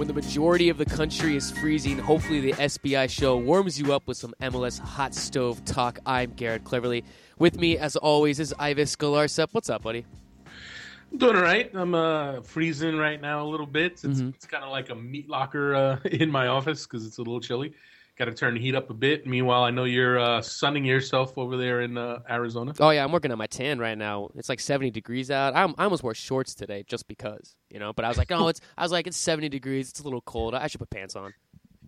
When the majority of the country is freezing, hopefully the SBI show warms you up with some MLS hot stove talk. I'm Garrett Cleverly. With me, as always, is Ives Galarcep. What's up, buddy? I'm doing all right. I'm uh, freezing right now a little bit. It's, Mhm. it's kind of like a meat locker uh, in my office because it's a little chilly. Got to turn the heat up a bit. Meanwhile, I know you're uh, sunning yourself over there in uh, Arizona. Oh yeah, I'm working on my tan right now. It's like 70 degrees out. I'm, I almost wore shorts today just because, you know. But I was like, oh, it's. I was like, it's 70 degrees. It's a little cold. I should put pants on.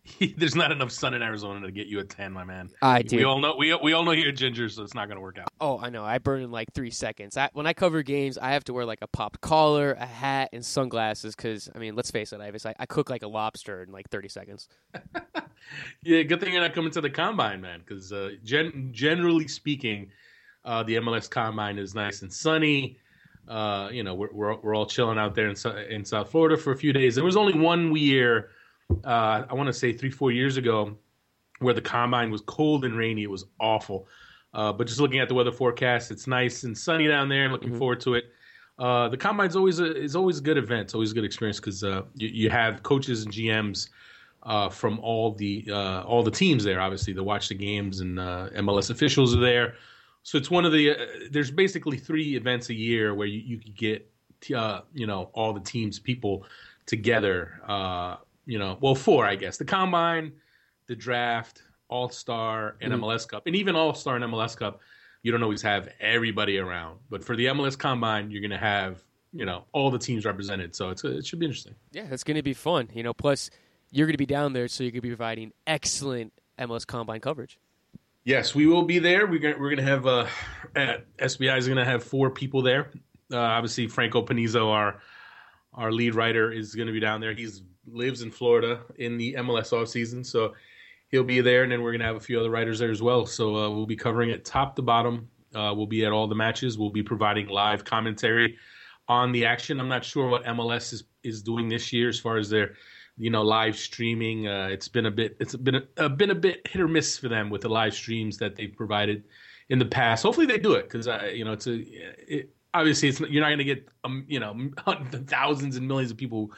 There's not enough sun in Arizona to get you a tan, my man. I do. We all know we we all know you're ginger, so it's not going to work out. Oh, I know. I burn in like three seconds. I, when I cover games, I have to wear like a popped collar, a hat, and sunglasses. Because I mean, let's face it, Ives, I, I cook like a lobster in like 30 seconds. Yeah, good thing you're not coming to the combine, man. Because uh, gen- generally speaking, uh, the MLS combine is nice and sunny. Uh, you know, we're, we're we're all chilling out there in in South Florida for a few days. There was only one year, uh, I want to say three four years ago, where the combine was cold and rainy. It was awful. Uh, but just looking at the weather forecast, it's nice and sunny down there. I'm looking Mhm. forward to it. Uh, the combine's always a, is always a good event. It's always a good experience because uh, you, you have coaches and GMs uh, from all the uh, all the teams there, obviously, to watch the games, and uh, MLS officials are there. So it's one of the. Uh, there's basically three events a year where you, you could get, uh, you know, all the teams people together. You know, well, four, I guess. The combine, the draft, All Star, and Mhm. MLS Cup, and even All Star and MLS Cup. You don't always have everybody around, but for the MLS Combine, you're going to have you know all the teams represented. So it's it should be interesting. Yeah, it's going to be fun. You know, plus you're going to be down there, so you're going to be providing excellent MLS Combine coverage. Yes, we will be there. We're gonna we're gonna have uh, at SBI is gonna have four people there. Uh, obviously, Franco Panizo, our our lead writer, is gonna be down there. He's lives in Florida in the MLS off season, so he'll be there. And then we're gonna have a few other writers there as well. So uh, we'll be covering it top to bottom. Uh, we'll be at all the matches. We'll be providing live commentary on the action. I'm not sure what MLS is is doing this year as far as their you know live streaming uh, it's been a bit it's been a, uh, been a bit hit or miss for them with the live streams that they've provided in the past hopefully they do it because you know it's a it, obviously it's you're not going to get um, you know thousands and millions of people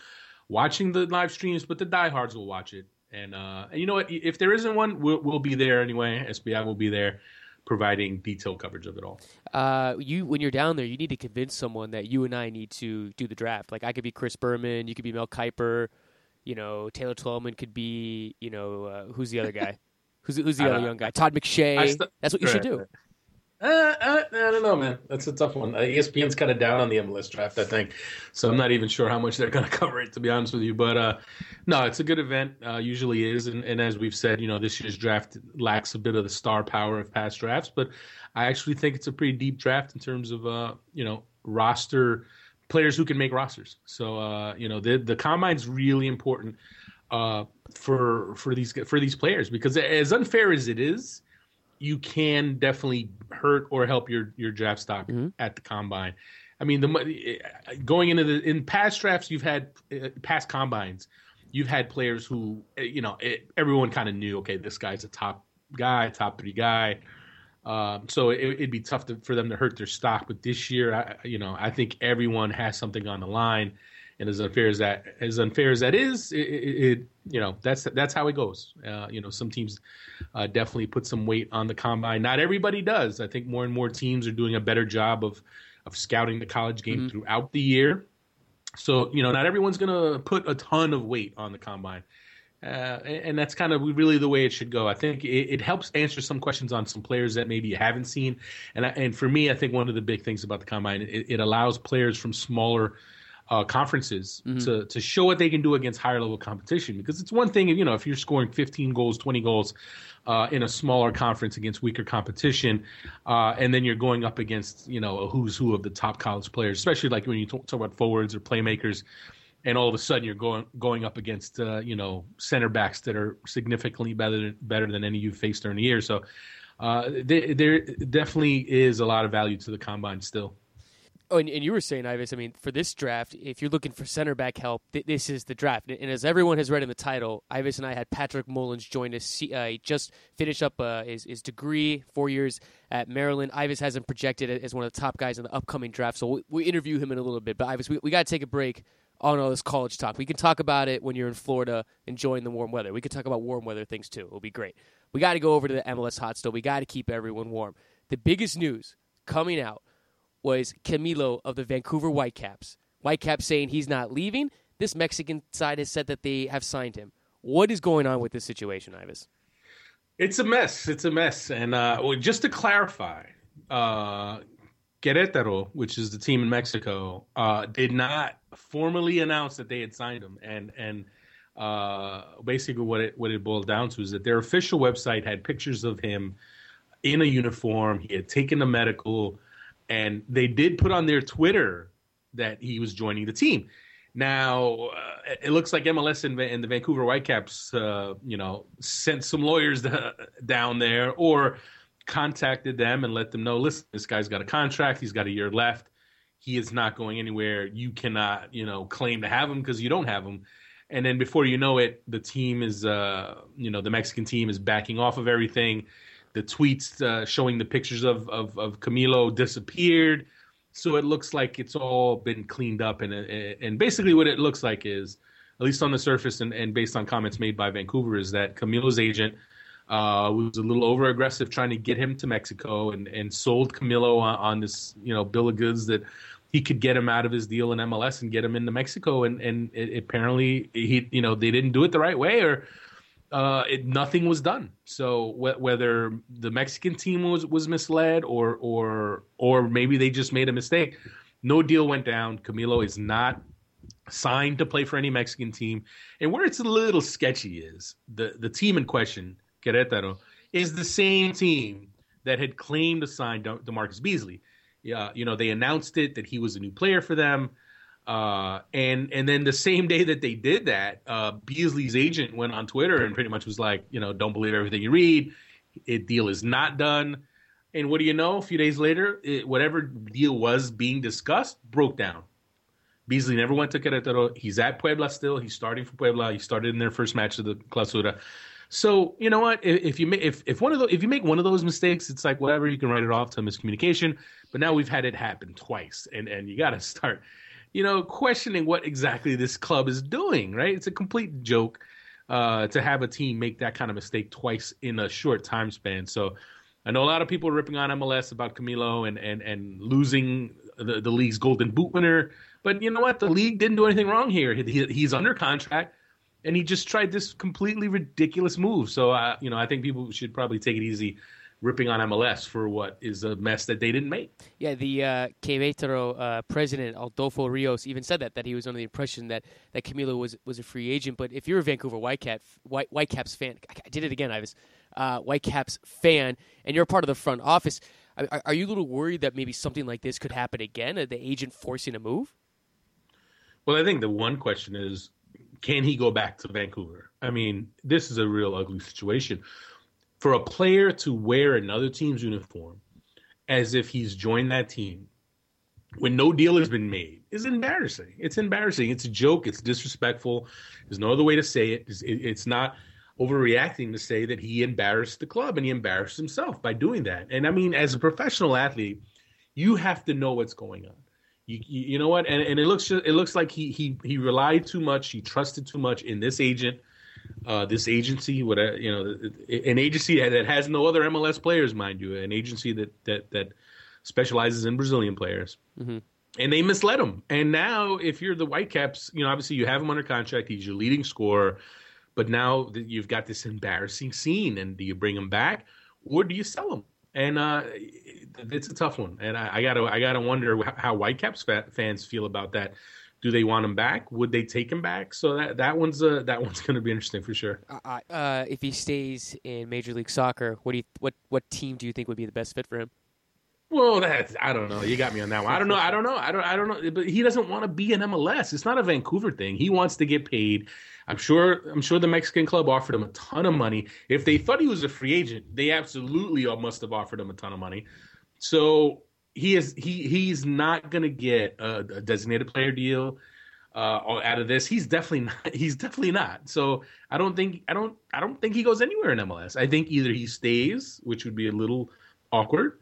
watching the live streams but the diehards will watch it and uh and you know what if there isn't one we'll, we'll be there anyway sbi will be there providing detailed coverage of it all Uh, you when you're down there, you need to convince someone that you and I need to do the draft. Like I could be Chris Berman, you could be Mel Kiper, you know Taylor Twellman could be, you know uh, who's the other guy? Who's who's the other young guy? Todd McShay. St- That's what you should do. right. Uh, uh, I don't know, man. That's a tough one. Uh, ESPN's kind of down on the MLS draft, I think. So I'm not even sure how much they're going to cover it, to be honest with you. But uh, no, it's a good event. Uh, usually is, and, and as we've said, you know, this year's draft lacks a bit of the star power of past drafts, but I actually think it's a pretty deep draft in terms of uh, you know roster players who can make rosters. So you know, the the combine's really important for for these for these players because as unfair as it is, you can definitely hurt or help your your draft stock Mhm. at the combine. I mean, the going into the in past drafts, you've had uh, past combines, you've had players who uh, you know it, everyone kind of knew. Okay, this guy's a top guy, top three guy. Um, so it, it'd be tough to, for them to hurt their stock. But this year, I, you know, I think everyone has something on the line, and as unfair as that as unfair as that is, it, it, it you know that's that's how it goes. Uh, you know, some teams uh, definitely put some weight on the combine. Not everybody does. I think more and more teams are doing a better job of of scouting the college game Mhm. throughout the year. So you know, not everyone's going to put a ton of weight on the combine. Uh, and and that's kind of really the way it should go. I think it, it helps answer some questions on some players that maybe you haven't seen. And I, and for me, I think one of the big things about the combine it, it allows players from smaller uh, conferences Mhm. to to show what they can do against higher level competition. Because it's one thing, if, you know, if you're scoring 15 goals, 20 goals uh, in a smaller conference against weaker competition, uh, and then you're going up against you know a who's who of the top college players, especially like when you talk, talk about forwards or playmakers and all of a sudden you're going going up against uh, you know center backs that are significantly better than, better than any you've faced during the year. So uh, there, there definitely is a lot of value to the combine still. Oh, and, and you were saying, Ives, I mean, for this draft, if you're looking for center back help, th- this is the draft. And, and as everyone has read in the title, Ives and I had Patrick Mullins join us. He, uh, he just finished up uh, his, his degree, four years at Maryland. Ives has him projected as one of the top guys in the upcoming draft, so we, we interview him in a little bit. But Ives, we, we got to take a break. on all this college talk. We can talk about it when you're in Florida enjoying the warm weather. We can talk about warm weather things too. It'll be great. We got to go over to the MLS hot stove. We got to keep everyone warm. The biggest news coming out was Camilo of the Vancouver Whitecaps. Whitecaps saying he's not leaving. This Mexican side has said that they have signed him. What is going on with this situation, Ives? It's a mess. It's a mess. And uh, well, just to clarify, uh, Querétaro, which is the team in Mexico, uh, did not formally announce that they had signed him. And and uh, basically, what it what it boiled down to is that their official website had pictures of him in a uniform. He had taken a medical, and they did put on their Twitter that he was joining the team. Now, uh, it looks like MLS and, and the Vancouver Whitecaps, uh, you know, sent some lawyers down there or contacted them and let them know, listen, this guy's got a contract. He's got a year left. He is not going anywhere. You cannot, you know, claim to have him because you don't have him. And then before you know it, the team is, uh, you know, the Mexican team is backing off of everything. The tweets uh, showing the pictures of, of, of Camilo disappeared. So it looks like it's all been cleaned up, and and basically what it looks like is, at least on the surface, and, and based on comments made by Vancouver, is that Camilo's agent uh, was a little over aggressive trying to get him to Mexico, and and sold Camilo on, on this you know bill of goods that he could get him out of his deal in MLS and get him into Mexico, and and it, apparently he you know they didn't do it the right way or uh, it, nothing was done. So wh- whether the Mexican team was, was misled or or or maybe they just made a mistake, no deal went down. Camilo is not signed to play for any Mexican team. And where it's a little sketchy is the the team in question, Querétaro, is the same team that had claimed to sign De- DaMarcus Beasley. Yeah, you know they announced it that he was a new player for them. Uh, and and then the same day that they did that, uh, Beasley's agent went on Twitter and pretty much was like, you know, don't believe everything you read. It deal is not done. And what do you know? A few days later, it, whatever deal was being discussed broke down. Beasley never went to Querétaro. He's at Puebla still. He's starting for Puebla. He started in their first match of the Clausura. So you know what? If, if you make if, if one of those if you make one of those mistakes, it's like whatever you can write it off to miscommunication. But now we've had it happen twice, and and you got to start you know, questioning what exactly this club is doing, right? It's a complete joke uh, to have a team make that kind of mistake twice in a short time span. So I know a lot of people are ripping on MLS about Camilo and, and, and losing the, the league's golden boot winner. But you know what? The league didn't do anything wrong here. He, he's under contract and he just tried this completely ridiculous move. So, uh, you know, I think people should probably take it easy ripping on MLS for what is a mess that they didn't make. Yeah, the uh, Querétaro uh, president Adolfo Rios even said that that he was under the impression that that Camilo was was a free agent. But if you're a Vancouver Whitecap White Whitecaps fan, I did it again. I was uh, Whitecaps fan, and you're part of the front office. Are, are you a little worried that maybe something like this could happen again? the agent forcing a move? Well, I think the one question is, can he go back to Vancouver? I mean, this is a real ugly situation for a player to wear another team's uniform as if he's joined that team when no deal has been made is embarrassing. It's embarrassing. It's a joke. It's disrespectful. There's no other way to say it. It's, it's not overreacting to say that he embarrassed the club and he embarrassed himself by doing that. And I mean, as a professional athlete, you have to know what's going on. You, you, you know what? And, and it looks just, it looks like he he he relied too much. He trusted too much in this agent uh, this agency, what you know, an agency that has no other MLS players, mind you, an agency that that that specializes in Brazilian players, mm-hmm. and they misled him. And now, if you're the Whitecaps, you know, obviously you have him under contract. He's your leading scorer, but now that you've got this embarrassing scene, and do you bring him back or do you sell him? And uh, it's a tough one, and I, I, gotta I gotta wonder how Whitecaps fans feel about that do they want him back? Would they take him back? So that that one's uh, that one's going to be interesting for sure. Uh, uh, if he stays in Major League Soccer, what do you what what team do you think would be the best fit for him? Well, that's I don't know. You got me on that one. I don't know. I don't know. I don't. I don't know. But he doesn't want to be an MLS. It's not a Vancouver thing. He wants to get paid. I'm sure. I'm sure the Mexican club offered him a ton of money. If they thought he was a free agent, they absolutely must have offered him a ton of money. So he is he he's not to get a, a, designated player deal uh, out of this. He's definitely not. He's definitely not. So I don't think I don't I don't think he goes anywhere in MLS. I think either he stays, which would be a little awkward,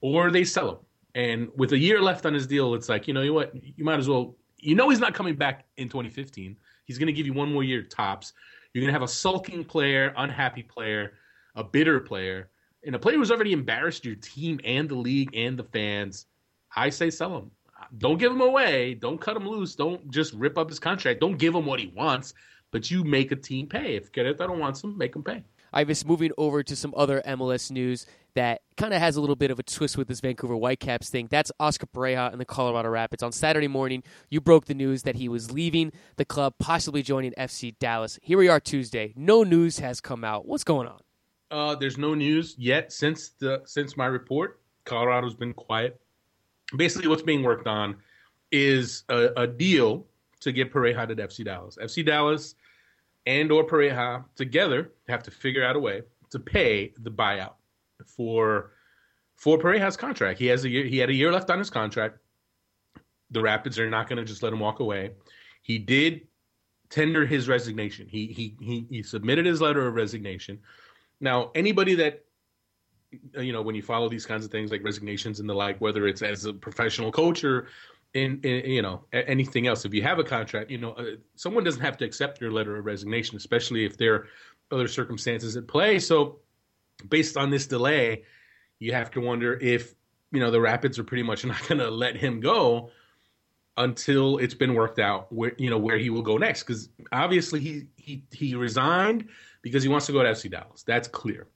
or they sell him. And with a year left on his deal, it's like you know what you might as well you know he's not coming back in 2015. He's going to give you one more year tops. You're going to have a sulking player, unhappy player, a bitter player, and a player who's already embarrassed your team and the league and the fans. I say sell him. Don't give him away. Don't cut him loose. Don't just rip up his contract. Don't give him what he wants, but you make a team pay. If Querétaro wants him, make him pay. Ives, moving over to some other MLS news that kind of has a little bit of a twist with this Vancouver Whitecaps thing. That's Oscar Pareja and the Colorado Rapids. On Saturday morning, you broke the news that he was leaving the club, possibly joining FC Dallas. Here we are Tuesday. No news has come out. What's going on? Uh, there's no news yet since the since my report. Colorado's been quiet. Basically, what's being worked on is a, a deal to get Pareja to FC Dallas. FC Dallas and or Pareja together have to figure out a way to pay the buyout for for Pareja's contract. He has a year, he had a year left on his contract. The Rapids are not going to just let him walk away. He did tender his resignation. He he he he submitted his letter of resignation. Now, anybody that you know, when you follow these kinds of things like resignations and the like, whether it's as a professional coach or in, in you know anything else, if you have a contract, you know, uh, someone doesn't have to accept your letter of resignation, especially if there are other circumstances at play. So, based on this delay, you have to wonder if you know the Rapids are pretty much not going to let him go until it's been worked out where you know where he will go next. Because obviously he he he resigned because he wants to go to FC Dallas. That's clear.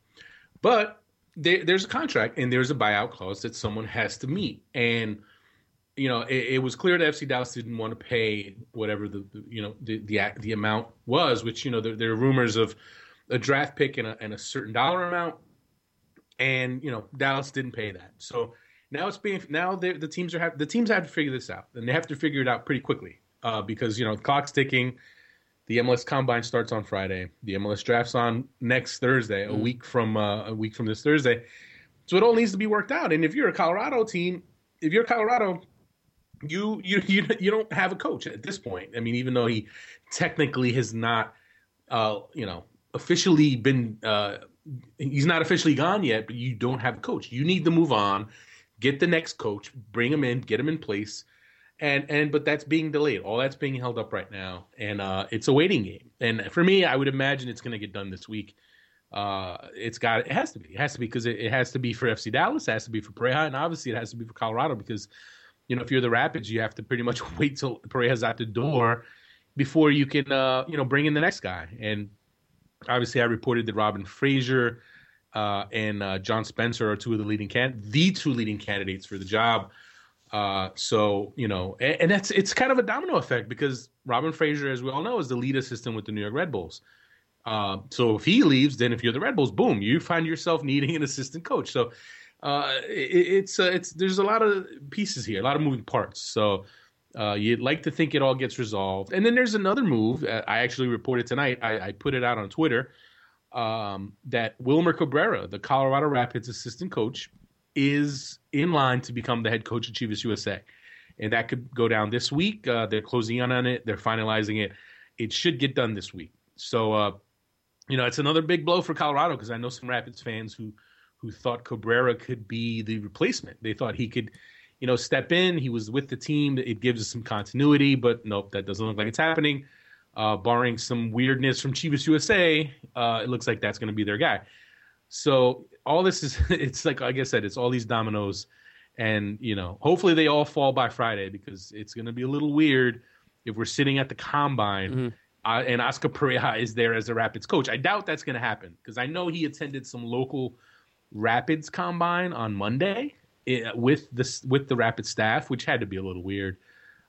But there, there's a contract and there's a buyout clause that someone has to meet. And you know, it, it was clear that FC Dallas didn't want to pay whatever the, the you know the, the the amount was, which you know there, there are rumors of a draft pick and a, and a certain dollar amount, and you know Dallas didn't pay that. So now it's being now the teams are have the teams have to figure this out, and they have to figure it out pretty quickly uh, because you know the clock's ticking. The MLS Combine starts on Friday. The MLS Draft's on next Thursday, mm. a week from uh, a week from this Thursday. So it all needs to be worked out. And if you're a Colorado team, if you're Colorado, you you you you don't have a coach at this point. I mean, even though he technically has not, uh, you know, officially been, uh, he's not officially gone yet, but you don't have a coach. You need to move on, get the next coach, bring him in, get him in place, and and but that's being delayed. All that's being held up right now, and uh, it's a waiting game. And for me, I would imagine it's going to get done this week. Uh, it's got it has to be, it has to be because it, it, has to be for FC Dallas, it has to be for Pareja, and obviously it has to be for Colorado because you know if you're the Rapids, you have to pretty much wait till Pareja's at the door before you can uh, you know bring in the next guy. And obviously, I reported that Robin Fraser uh, and uh, John Spencer are two of the leading can the two leading candidates for the job. Uh, so you know, and, and, that's it's kind of a domino effect because Robin Fraser, as we all know, is the lead assistant with the New York Red Bulls. Uh, so if he leaves, then if you're the Red Bulls, boom, you find yourself needing an assistant coach. So uh, it, it's uh, it's there's a lot of pieces here, a lot of moving parts. So uh, you'd like to think it all gets resolved. And then there's another move. I actually reported tonight. I, I put it out on Twitter um, that Wilmer Cabrera, the Colorado Rapids assistant coach, is in line to become the head coach of Chivas USA. And that could go down this week. Uh, they're closing in on it. They're finalizing it. It should get done this week. So, uh, you know, it's another big blow for Colorado because I know some Rapids fans who who thought Cabrera could be the replacement. They thought he could, you know, step in. He was with the team. It gives us some continuity, but nope, that doesn't look like it's happening. Uh, barring some weirdness from Chivas USA, uh, it looks like that's going to be their guy. So all this is it's like like I said, it's all these dominoes, and you know, hopefully they all fall by Friday because it's going to be a little weird if we're sitting at the combine. Mm-hmm. Uh, and Oscar Pareja is there as the Rapids coach. I doubt that's going to happen because I know he attended some local Rapids combine on Monday eh, with the with the Rapids staff, which had to be a little weird.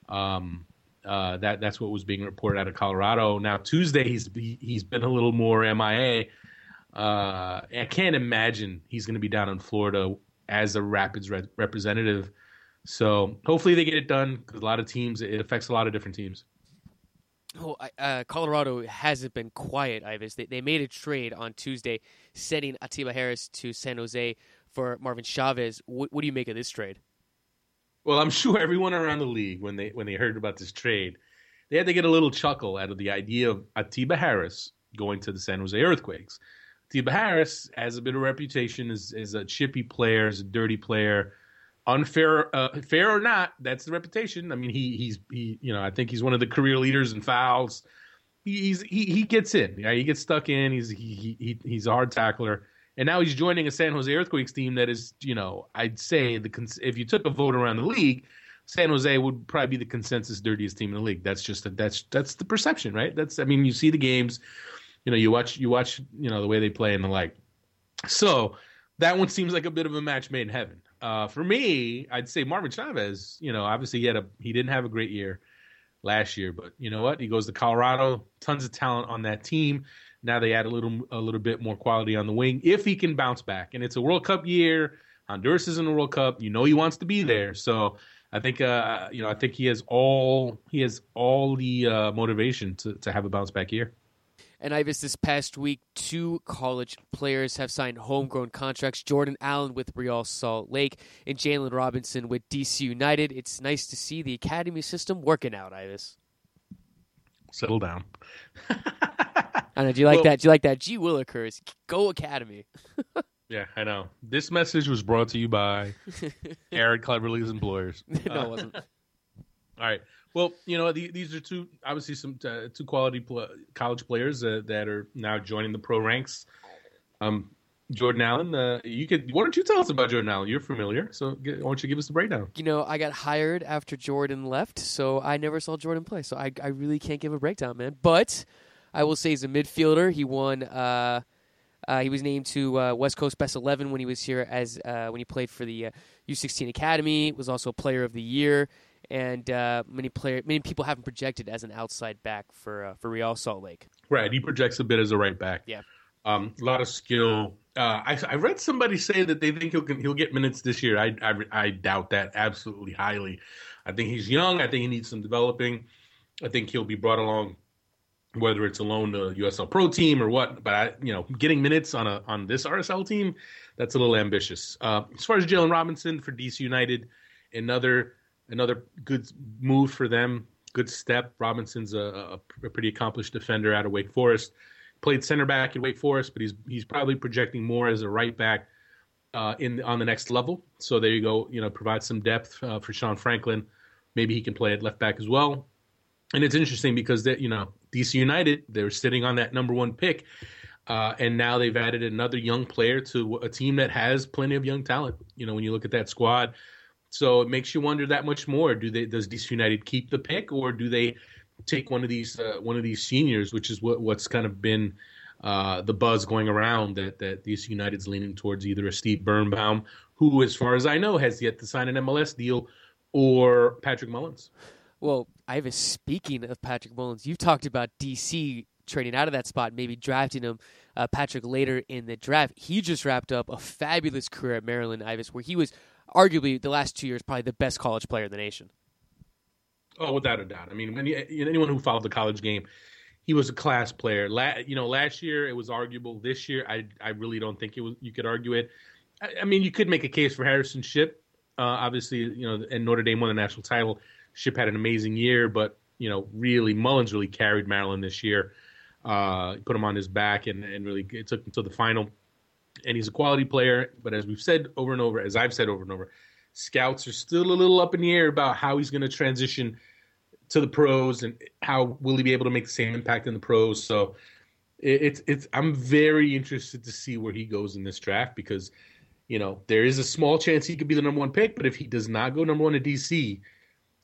Um, uh, that that's what was being reported out of Colorado. Now Tuesday he's he's been a little more MIA. Uh, I can't imagine he's going to be down in Florida as a Rapids re- representative. So hopefully they get it done because a lot of teams it affects a lot of different teams. Oh, uh, Colorado hasn't been quiet, Ives. They, they made a trade on Tuesday, sending Atiba Harris to San Jose for Marvin Chavez. What, what do you make of this trade? Well, I'm sure everyone around the league, when they when they heard about this trade, they had to get a little chuckle out of the idea of Atiba Harris going to the San Jose Earthquakes. Atiba Harris has a bit of reputation as, as a chippy player, as a dirty player, unfair, uh, fair or not, that's the reputation. I mean, he he's he, you know, I think he's one of the career leaders in fouls. He, he, he gets in, yeah, he gets stuck in. He's he, he he's a hard tackler, and now he's joining a San Jose Earthquakes team that is, you know, I'd say the if you took a vote around the league, San Jose would probably be the consensus dirtiest team in the league. That's just a, that's that's the perception, right? That's I mean, you see the games, you know, you watch you watch you know the way they play and the like. So that one seems like a bit of a match made in heaven. Uh, for me, I'd say Marvin Chavez. You know, obviously he had a he didn't have a great year last year, but you know what? He goes to Colorado. Tons of talent on that team. Now they add a little a little bit more quality on the wing if he can bounce back. And it's a World Cup year. Honduras is in the World Cup. You know he wants to be there. So I think uh, you know I think he has all he has all the uh, motivation to to have a bounce back year. And Ives this past week, two college players have signed homegrown contracts. Jordan Allen with Real Salt Lake and Jalen Robinson with DC United. It's nice to see the academy system working out, Ives. Settle down. I know. Do you like well, that? Do you like that? Gee Willikers, go Academy. yeah, I know. This message was brought to you by Aaron Cleverly's employers. no, it wasn't. All right. Well, you know, the, these are two obviously some uh, two quality pl- college players uh, that are now joining the pro ranks. Um, Jordan Allen, uh, you could. Why don't you tell us about Jordan Allen? You're familiar, so get, why don't you give us the breakdown? You know, I got hired after Jordan left, so I never saw Jordan play, so I I really can't give a breakdown, man. But I will say he's a midfielder. He won. Uh, uh, he was named to uh, West Coast Best 11 when he was here as uh, when he played for the U16 uh, Academy. Was also Player of the Year and uh, many player many people have him projected as an outside back for uh, for Real Salt Lake. Right, he projects a bit as a right back. Yeah, um, a lot of skill. Uh, I, I, read somebody say that they think he'll he'll get minutes this year. I, I, I doubt that absolutely highly. I think he's young. I think he needs some developing. I think he'll be brought along, whether it's alone to USL Pro team or what. But I, you know, getting minutes on a on this RSL team, that's a little ambitious. Uh, as far as Jalen Robinson for DC United, another another good move for them. Good step. Robinson's a, a, a, pretty accomplished defender out of Wake Forest. Played center back at Wake Forest, but he's he's probably projecting more as a right back uh, in on the next level. So there you go. You know, provide some depth uh, for Sean Franklin. Maybe he can play at left back as well. And it's interesting because that you know DC United they're sitting on that number one pick, uh, and now they've added another young player to a team that has plenty of young talent. You know, when you look at that squad, so it makes you wonder that much more. Do they does DC United keep the pick or do they take one of these uh, one of these seniors, which is what what's kind of been uh, the buzz going around that that DC United's leaning towards either a Steve Birnbaum, who, as far as I know, has yet to sign an MLS deal, or Patrick Mullins. Well, Ivan, speaking of Patrick Mullins, you've talked about DC trading out of that spot, maybe drafting him, uh, Patrick, later in the draft. He just wrapped up a fabulous career at Maryland Ives, where he was arguably the last two years probably the best college player in the nation. Oh, without a doubt. I mean, anyone who followed the college game, he was a class player. La, you know, last year it was arguable. This year, I I really don't think it was. You could argue it. I, I mean, you could make a case for Harrison Shipp. Uh, obviously, you know, and Notre Dame won the national title. Shipp had an amazing year, but you know, really Mullins really carried Maryland this year. Uh, put him on his back and, and really it took him to the final and he's a quality player. But as we've said over and over, as I've said over and over, scouts are still a little up in the air about how he's going to transition to the pros and how will he be able to make the same impact in the pros. So it's it's I'm very interested to see where he goes in this draft because you know there is a small chance he could be the number one pick, but if he does not go number one to DC,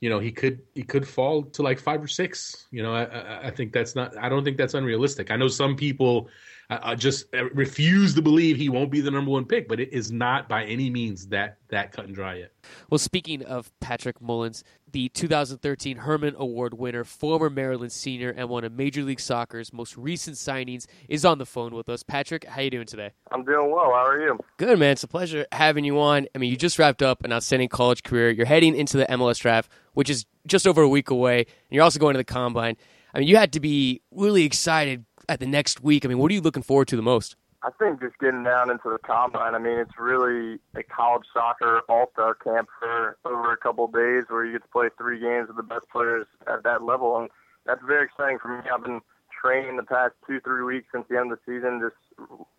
you know he could he could fall to like five or six. You know I I think that's not I don't think that's unrealistic. I know some people I, I just refuse to believe he won't be the number one pick, but it is not by any means that that cut and dry yet. Well, speaking of Patrick Mullins, the 2013 Hermann Award winner, former Maryland senior, and one of Major League Soccer's most recent signings, is on the phone with us. Patrick, how you doing today? I'm doing well. How are you? Good, man. It's a pleasure having you on. I mean, you just wrapped up an outstanding college career. You're heading into the MLS draft, which is just over a week away, and you're also going to the combine. I mean, you had to be really excited at the next week? I mean, what are you looking forward to the most? I think just getting down into the combine. I mean, it's really a college soccer all star camp for over a couple of days where you get to play three games with the best players at that level. And that's very exciting for me. I've been training the past two, three weeks since the end of the season, just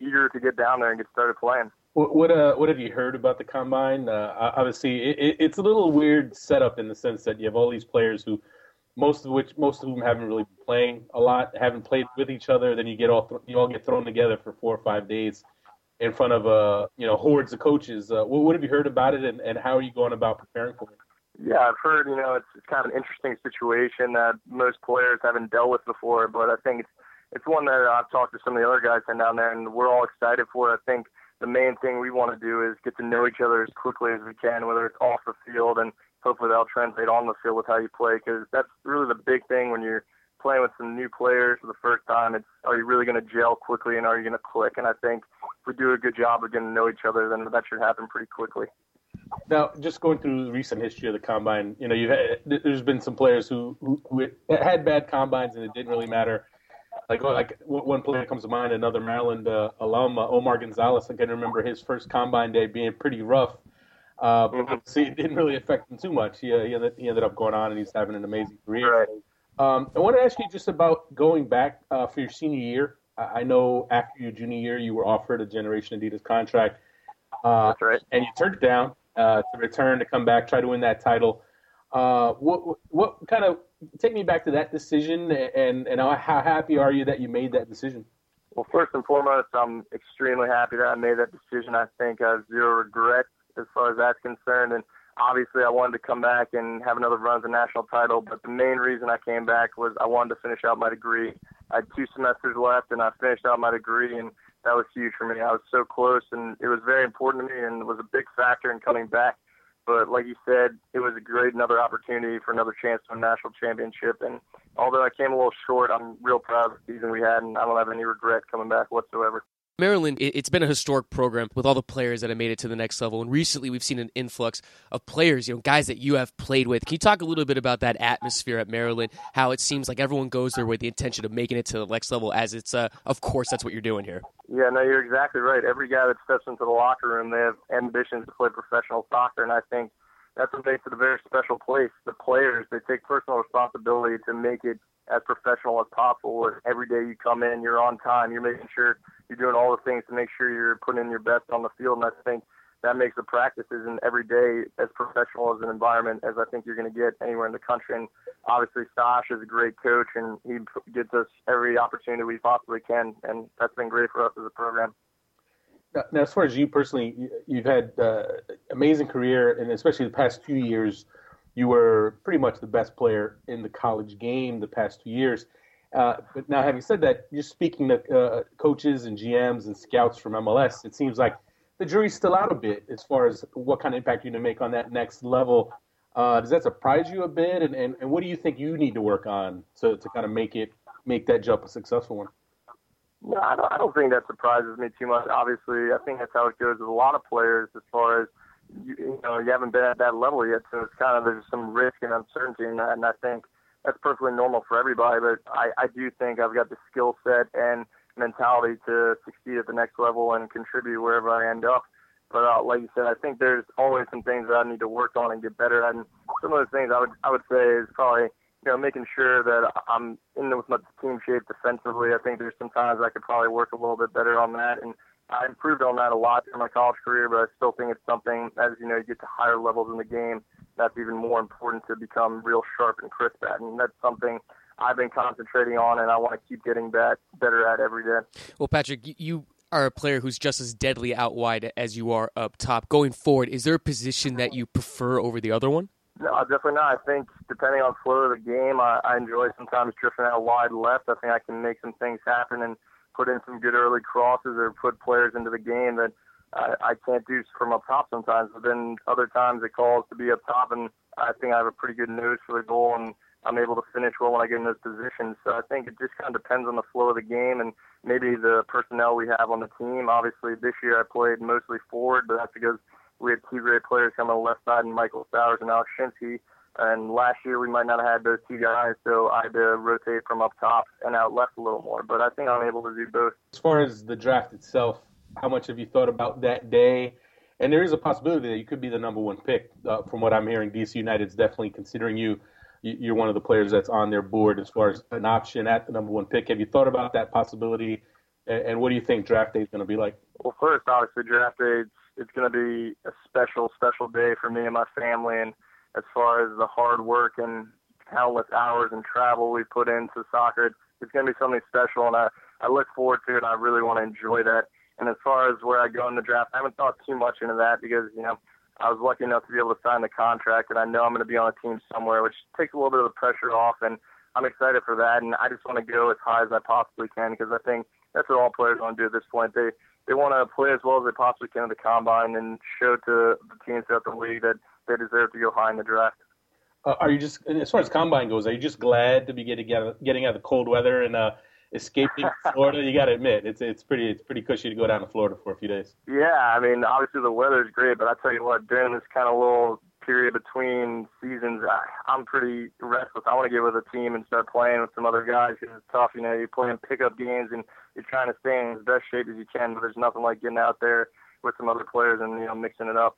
eager to get down there and get started playing. What what, uh, what have you heard about the combine? Uh, obviously, it, it's a little weird setup in the sense that you have all these players who, most of which most of them haven't really been playing a lot, haven't played with each other. Then you get all th- you all get thrown together for four or five days in front of uh you know hordes of coaches. Uh, what, what have you heard about it, and, and how are you going about preparing for it? Yeah, I've heard, you know, it's, it's kind of an interesting situation that most players haven't dealt with before, but I think it's it's one that I've talked to some of the other guys down there, and we're all excited for. I think the main thing we want to do is get to know each other as quickly as we can, whether it's off the field, and hopefully that'll translate on the field with how you play, because that's really the big thing when you're playing with some new players for the first time. It's are you really going to gel quickly, and are you going to click? And I think if we do a good job of getting to know each other, then that should happen pretty quickly. Now, just going through the recent history of the combine, you know, you've had, there's been some players who, who, who had bad combines and it didn't really matter. Like like one player comes to mind, another Maryland uh, alum, uh, Omar Gonzalez. I can remember his first combine day being pretty rough. Uh, but mm-hmm. see, it didn't really affect him too much. He, uh, he, ended, he ended up going on and he's having an amazing career. Right. Um, I want to ask you just about going back uh, for your senior year. I know after your junior year, you were offered a Generation Adidas contract. Uh, That's right. And you turned it down uh, to return to come back, try to win that title. Uh, what what kind of take me back to that decision, and and how happy are you that you made that decision? Well, first and foremost, I'm extremely happy that I made that decision. I think I have zero regrets as far as that's concerned, and obviously I wanted to come back and have another run at the national title. But the main reason I came back was I wanted to finish out my degree. I had two semesters left, and I finished out my degree, and that was huge for me. I was so close, and it was very important to me, and was a big factor in coming back. But like you said, it was a great another opportunity for another chance to a national championship. And although I came a little short, I'm real proud of the season we had, and I don't have any regret coming back whatsoever. Maryland, it's been a historic program with all the players that have made it to the next level. And recently, we've seen an influx of players, you know, guys that you have played with. Can you talk a little bit about that atmosphere at Maryland? How it seems like everyone goes there with the intention of making it to the next level, as it's, uh, of course, that's what you're doing here. Yeah, no, you're exactly right. Every guy that steps into the locker room, they have ambitions to play professional soccer, and I think that's what makes it a very special place. The players, they take personal responsibility to make it as professional as possible. Every day you come in, you're on time. You're making sure you're doing all the things to make sure you're putting in your best on the field. And I think that makes the practices and every day as professional as an environment as I think you're going to get anywhere in the country. And obviously, Sash is a great coach, and he gives us every opportunity we possibly can, and that's been great for us as a program. Now, as far as you personally, you've had uh, amazing career, and especially the past few years you were pretty much the best player in the college game the past two years. Uh, but now, having said that, you're speaking to uh, coaches and GMs and scouts from MLS. It seems like the jury's still out a bit as far as what kind of impact you're going to make on that next level. Uh, does that surprise you a bit? And, and, and what do you think you need to work on to, to kind of make it make that jump a successful one? No, I don't, I don't think that surprises me too much. Obviously, I think that's how it goes with a lot of players as far as – you, you know you haven't been at that level yet, so it's kind of there's some risk and uncertainty in that, and I think that's perfectly normal for everybody. But I, I do think I've got the skill set and mentality to succeed at the next level and contribute wherever I end up. But uh, like you said, I think there's always some things that I need to work on and get better. And some of those things I would I would say is probably you know making sure that I'm in with my team shape defensively. I think there's sometimes I could probably work a little bit better on that and I improved on that a lot in my college career, but I still think it's something as you know you get to higher levels in the game, that's even more important to become real sharp and crisp at, and that's something I've been concentrating on, and I want to keep getting that better at every day. Well, Patrick, you are a player who's just as deadly out wide as you are up top. Going forward, is there a position that you prefer over the other one? No, definitely not. I think depending on the flow of the game, I, I enjoy sometimes drifting out wide left. I think I can make some things happen and put in some good early crosses or put players into the game that I, I can't do from up top sometimes. But then other times it calls to be up top, and I think I have a pretty good nose for the goal, and I'm able to finish well when I get in those positions. So I think it just kind of depends on the flow of the game and maybe the personnel we have on the team. Obviously, this year I played mostly forward, but that's because we had two great players coming on the left side, and Michael Stowers and Alex Shinsky. And last year we might not have had those two guys, so I had to rotate from up top and out left a little more. But I think I'm able to do both. As far as the draft itself, how much have you thought about that day? And there is a possibility that you could be the number one pick. Uh, from what I'm hearing, DC United's definitely considering you. You're one of the players that's on their board as far as an option at the number one pick. Have you thought about that possibility And, and what do you think draft day is going to be like? Well, first, obviously, draft day it's, going to be a special, special day for me and my family. And as far as the hard work and countless hours and travel we put into soccer, it's going to be something special. And I, I look forward to it. I really want to enjoy that. And as far as where I go in the draft, I haven't thought too much into that because, you know, I was lucky enough to be able to sign the contract, and I know I'm going to be on a team somewhere, which takes a little bit of the pressure off. And I'm excited for that, and I just want to go as high as I possibly can because I think that's what all players want to do at this point. They they want to play as well as they possibly can at the combine and show to the teams throughout the league that they deserve to go high in the draft. Uh, are you just, as far as combine goes, are you just glad to be getting getting out of the cold weather and uh, escaping Florida? You got to admit, it's it's pretty it's pretty cushy to go down to Florida for a few days. Yeah, I mean, obviously the weather is great, but I tell you what, during this kind of little period between seasons, I, I'm pretty restless. I want to get with a team and start playing with some other guys because it's tough. You know, you're playing pickup games and you're trying to stay in as best shape as you can, but there's nothing like getting out there with some other players and you know mixing it up.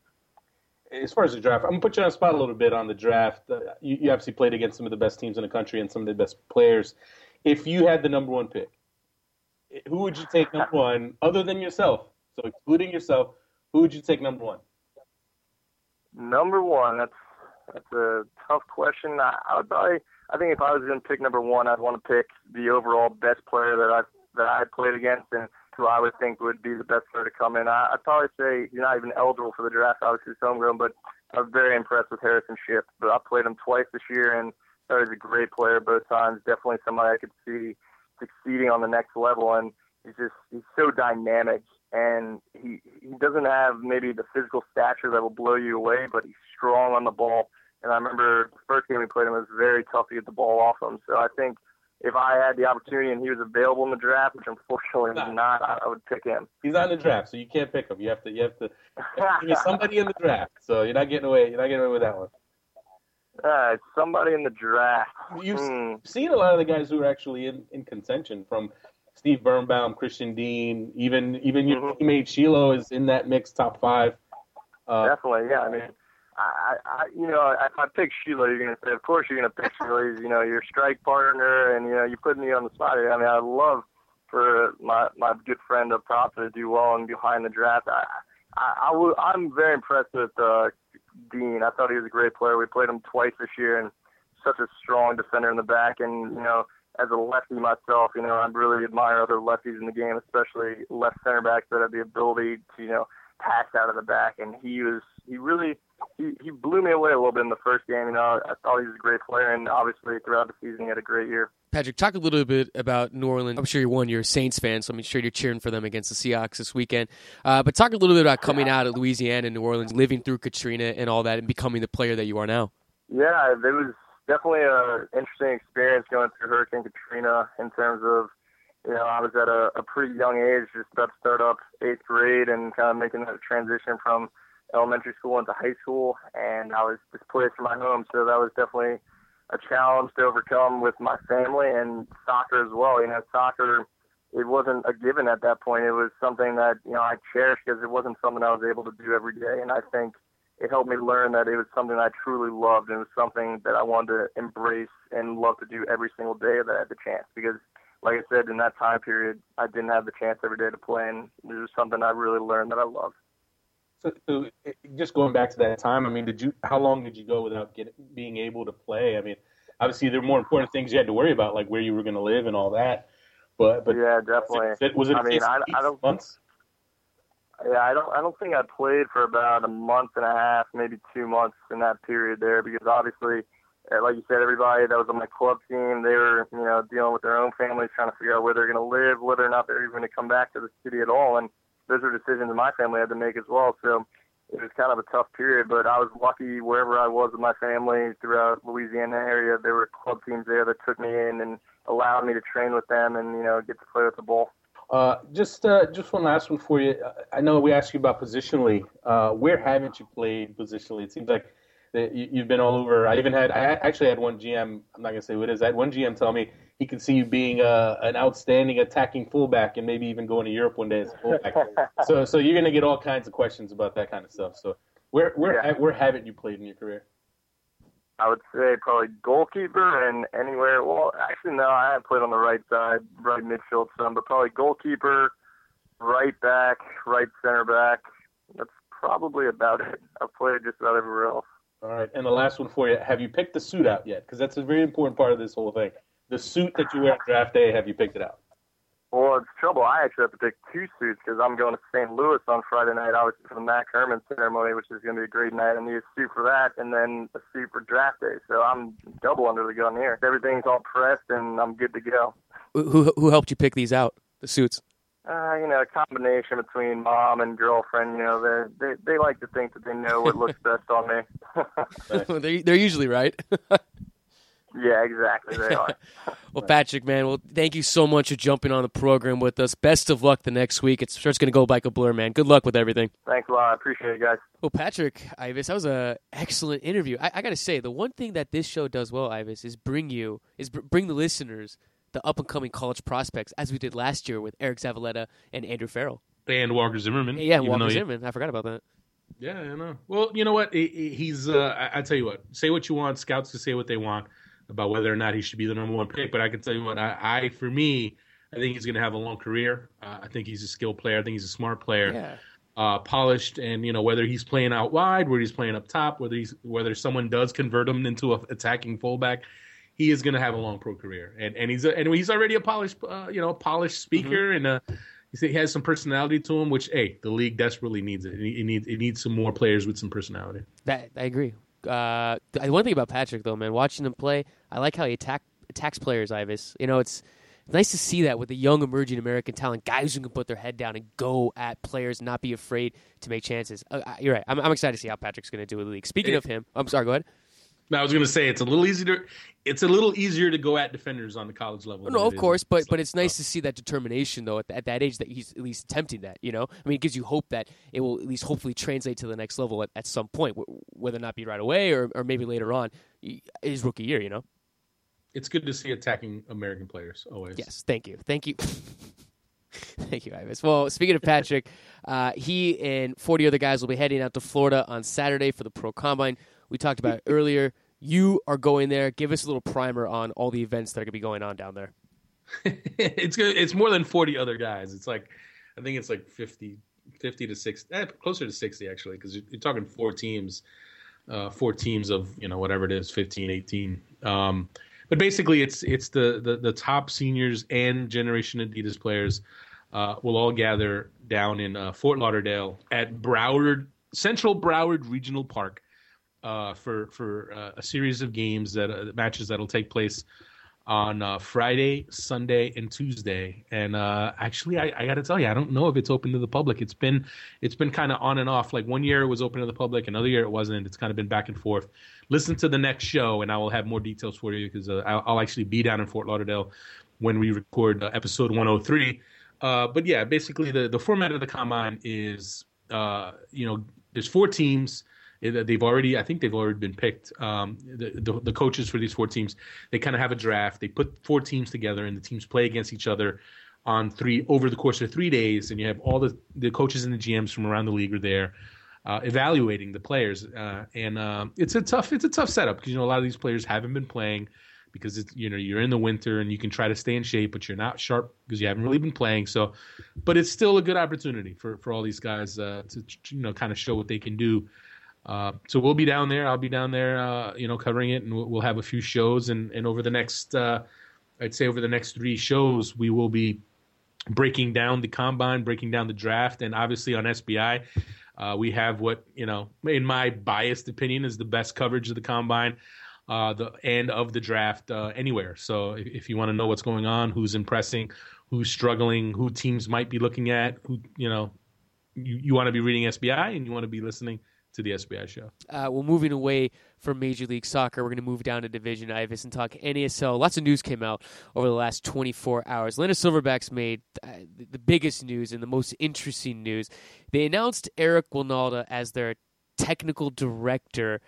As far as the draft, I'm gonna put you on the spot a little bit on the draft. Uh, you, you obviously played against some of the best teams in the country and some of the best players. If you had the number one pick, who would you take number one other than yourself? So excluding yourself, who would you take number one? Number one, that's that's a tough question. I, I would probably, I think if I was going to pick number one, I'd want to pick the overall best player that I that I played against and who I would think would be the best player to come in. I, I'd probably say he's not even eligible for the draft, obviously he's homegrown, but I was very impressed with Harrison Shipp. But I played him twice this year and thought he was a great player both times. Definitely somebody I could see succeeding on the next level, and he's just he's so dynamic, and he he doesn't have maybe the physical stature that will blow you away, but he's strong on the ball. And I remember the first game we played him it was very tough to get the ball off him. So I think if I had the opportunity and he was available in the draft, which unfortunately he's not, I, I would pick him. He's not in the draft, so you can't pick him. You have to you have to there's somebody in the draft. So you're not getting away. You're not getting away with that one. Uh, somebody in the draft. You've Hmm. seen a lot of the guys who are actually in, in contention from Steve Birnbaum, Christian Dean, even even your Mhm. teammate Schillo is in that mix top five. Uh, Definitely, yeah. I mean, I, I, you know, if I pick Schillo, you're gonna say, of course, you're gonna pick Schillo. He's, you know, your strike partner, and you know, you put me on the spot. I mean, I love for my my good friend up top to do well and behind the draft. I, I, I will, I'm very impressed with uh, Dean. I thought he was a great player. We played him twice this year, and such a strong defender in the back. And you know, as a lefty myself, you know, I really admire other lefties in the game, especially left center backs that have the ability to, you know, pass out of the back. And he was, he really, he, he blew me away a little bit in the first game. You know, I thought he was a great player, and obviously throughout the season he had a great year. Patrick, talk a little bit about New Orleans. I'm sure you're one, you're a Saints fan, so I'm sure you're cheering for them against the Seahawks this weekend. Uh, but talk a little bit about coming out of Louisiana and New Orleans, living through Katrina and all that, and becoming the player that you are now. Yeah, it was definitely an interesting experience going through Hurricane Katrina in terms of, you know, I was at a, a pretty young age, just about to start up eighth grade and kind of making that transition from elementary school into high school. And I was displaced from my home, so that was definitely a challenge to overcome with my family and soccer as well. You know, soccer, it wasn't a given at that point. It was something that, you know, I cherished because it wasn't something I was able to do every day. And I think it helped me learn that it was something I truly loved and it was something that I wanted to embrace and love to do every single day that I had the chance. Because, like I said, in that time period, I didn't have the chance every day to play, and it was something I really learned that I loved. so, so it- just going back to that time, I mean, did you? How long did you go without getting being able to play? I mean, obviously there were more important things you had to worry about, like where you were going to live and all that. But but yeah, definitely. was it, was it I mean, I- I don't- months? Yeah, I don't I don't think I played for about a month and a half, maybe two months in that period there because obviously uh, like you said, everybody that was on my club team, they were, you know, dealing with their own families, trying to figure out where they're going to live, whether or not they're even going to come back to the city at all. And those are decisions my family had to make as well. So it was kind of a tough period, but I was lucky wherever I was with my family throughout Louisiana area. There were club teams there that took me in and allowed me to train with them and, you know, get to play with the ball. Uh, just uh, just one last one for you. I know we asked you about positionally. Uh, where haven't you played positionally? It seems like that you, you've been all over. I even had I actually had one GM. I'm not gonna say who it is. I had one GM tell me he could see you being uh, an outstanding attacking fullback and maybe even going to Europe one day as a fullback. so so you're gonna get all kinds of questions about that kind of stuff. So where where Yeah. where haven't you played in your career? I would say probably goalkeeper and anywhere. Well, actually, no, I have played on the right side, right midfield some, but probably goalkeeper, right back, right center back. That's probably about it. I've played just about everywhere else. All right, and the last one for you: Have you picked the suit out yet? Because that's a very important part of this whole thing. The suit that you wear on draft day, have you picked it out? Well, it's trouble. I actually have to pick two suits because I'm going to St. Louis on Friday night, obviously for the Mac Hermann ceremony, which is going to be a great night. I need a suit for that, and then a suit for draft day. So I'm double under the gun here. Everything's all pressed, and I'm good to go. Who who helped you pick these out? The suits. Uh, you know, a combination between mom and girlfriend. You know, they they they like to think that they know what looks best on me. they're they're usually right. yeah, exactly. They are. well, Patrick, man, well, thank you so much for jumping on the program with us. Best of luck the next week. It's sure it's going to go like a blur, man. Good luck with everything. Thanks a lot. I appreciate it, guys. Well, Patrick, Ives, that was a excellent interview. I, I got to say, the one thing that this show does well, Ives, is bring you is br- bring the listeners the up and coming college prospects, as we did last year with Eriq Zavaleta and Andrew Farrell. And Walker Zimmerman. Yeah, Walker Zimmerman. I forgot about that. Yeah, I know. Well, you know what? He's. Uh, I, I tell you what. Say what you want. Scouts can say what they want about whether or not he should be the number one pick. But I can tell you what. I, I for me, I think he's going to have a long career. Uh, I think he's a skilled player. I think he's a smart player. Yeah. Uh, polished, and you know whether he's playing out wide, whether he's playing up top, whether he's whether someone does convert him into an attacking fullback, he is going to have a long pro career, and and he's a, and he's already a polished, uh, you know, polished speaker, mm-hmm. and uh, he has some personality to him, which hey, the league desperately needs it. It needs it needs some more players with some personality. That I agree. Uh, one thing about Patrick though, man, watching him play, I like how he attack attacks players. Ives, you know, it's nice to see that with a young emerging American talent, guys who can put their head down and go at players, not be afraid to make chances. Uh, you're right. I'm, I'm, excited to see how Patrick's going to do with the league. Speaking of him, I'm sorry. Go ahead. I was going to say it's a little easier. It's a little easier to go at defenders on the college level. No, of course, but but it's nice to see that determination though at, at, that age that he's at least attempting that. You know, I mean, it gives you hope that it will at least hopefully translate to the next level at, at some point, whether or not be right away or or maybe later on, his rookie year. You know, it's good to see attacking American players always. Yes, thank you, thank you. Thank you, Ives. Well, speaking of Patrick, uh, he and 40 other guys will be heading out to Florida on Saturday for the Pro Combine. We talked about it earlier. You are going there. Give us a little primer on all the events that are going to be going on down there. it's good. It's more than 40 other guys. It's like, I think it's like 50, 50 to 60, eh, closer to 60 actually, because you're, you're, talking four teams, uh, four teams of, you know, whatever it is, 15, 18. Um, but basically, it's it's the, the, the top seniors and Generation Adidas players uh, will all gather down in uh, Fort Lauderdale at Broward Central Broward Regional Park uh, for for uh, a series of games that uh, matches that'll take place on uh, Friday, Sunday, and Tuesday. And uh, actually, I, I got to tell you, I don't know if it's open to the public. It's been it's been kind of on and off. Like one year it was open to the public, another year it wasn't. It's kind of been back and forth. Listen to the next show, and I will have more details for you because uh, I'll, I'll, actually be down in Fort Lauderdale when we record episode 103. Uh, but yeah, basically the the format of the combine is uh, you know there's four teams they've already i think they've already been picked. Um, the, the, the, coaches for these four teams they kind of have a draft. They put four teams together and the teams play against each other on three over the course of three days and you have all the, the coaches and the gms from around the league are there uh, evaluating the players uh, and uh, it's a tough it's a tough setup because you know a lot of these players haven't been playing because it's you know you're in the winter and you can try to stay in shape but you're not sharp because you haven't really been playing. So but it's still a good opportunity for for all these guys uh, to you know kind of show what they can do uh, so we'll be down there. I'll be down there, uh, you know, covering it, and we'll, we'll, have a few shows. And, and over the next, uh, I'd say over the next three shows, we will be breaking down the combine, breaking down the draft, and obviously on SBI, uh, we have what you know, in my biased opinion, is the best coverage of the combine. Uh, the end of the draft anywhere. So if, if you want to know what's going on, who's impressing, who's struggling, who teams might be looking at, who you know, you, you want to be reading SBI and you want to be listening to the SBI show. Uh, well, moving away from Major League Soccer, we're going to move down to Division Ives and talk NASL. Lots of news came out over the last 24 hours. Atlanta Silverbacks made uh, the biggest news and the most interesting news. They announced Eric Wynalda as their technical director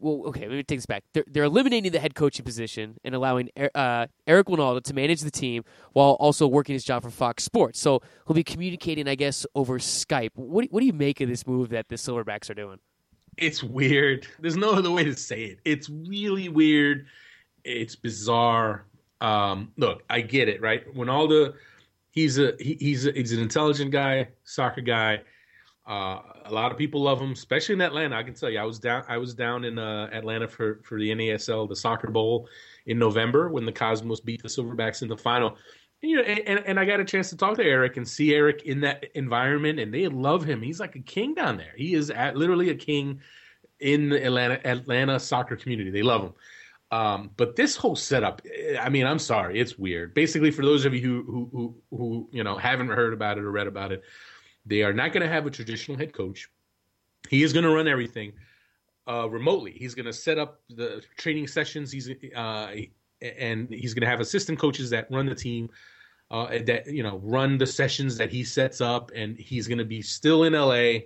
well, okay, let me take this back. They're, they're eliminating the head coaching position and allowing uh, Eric Wynalda to manage the team while also working his job for Fox Sports. So he'll be communicating, I guess, over Skype. What, what do you make of this move that the Silverbacks are doing? it's weird. There's no other way to say it. It's really weird. It's bizarre. Um, look, I get it, right? The he's a he, he's a, he's an intelligent guy, soccer guy. Uh, a lot of people love him, especially in Atlanta. I can tell you, I was down I was down in uh, Atlanta for for the NASL, the soccer bowl in November when the Cosmos beat the Silverbacks in the final. And, you know, and, and I got a chance to talk to Eric and see Eric in that environment, and they love him. He's like a king down there. He is at, literally a king in the Atlanta Atlanta soccer community. They love him. Um, but this whole setup, I mean, I'm sorry, it's weird. Basically, for those of you who who who, who you know haven't heard about it or read about it, they are not going to have a traditional head coach. He is going to run everything uh, remotely. He's going to set up the training sessions. He's uh, and he's going to have assistant coaches that run the team. Uh, that you know run the sessions that he sets up, and he's going to be still in LA.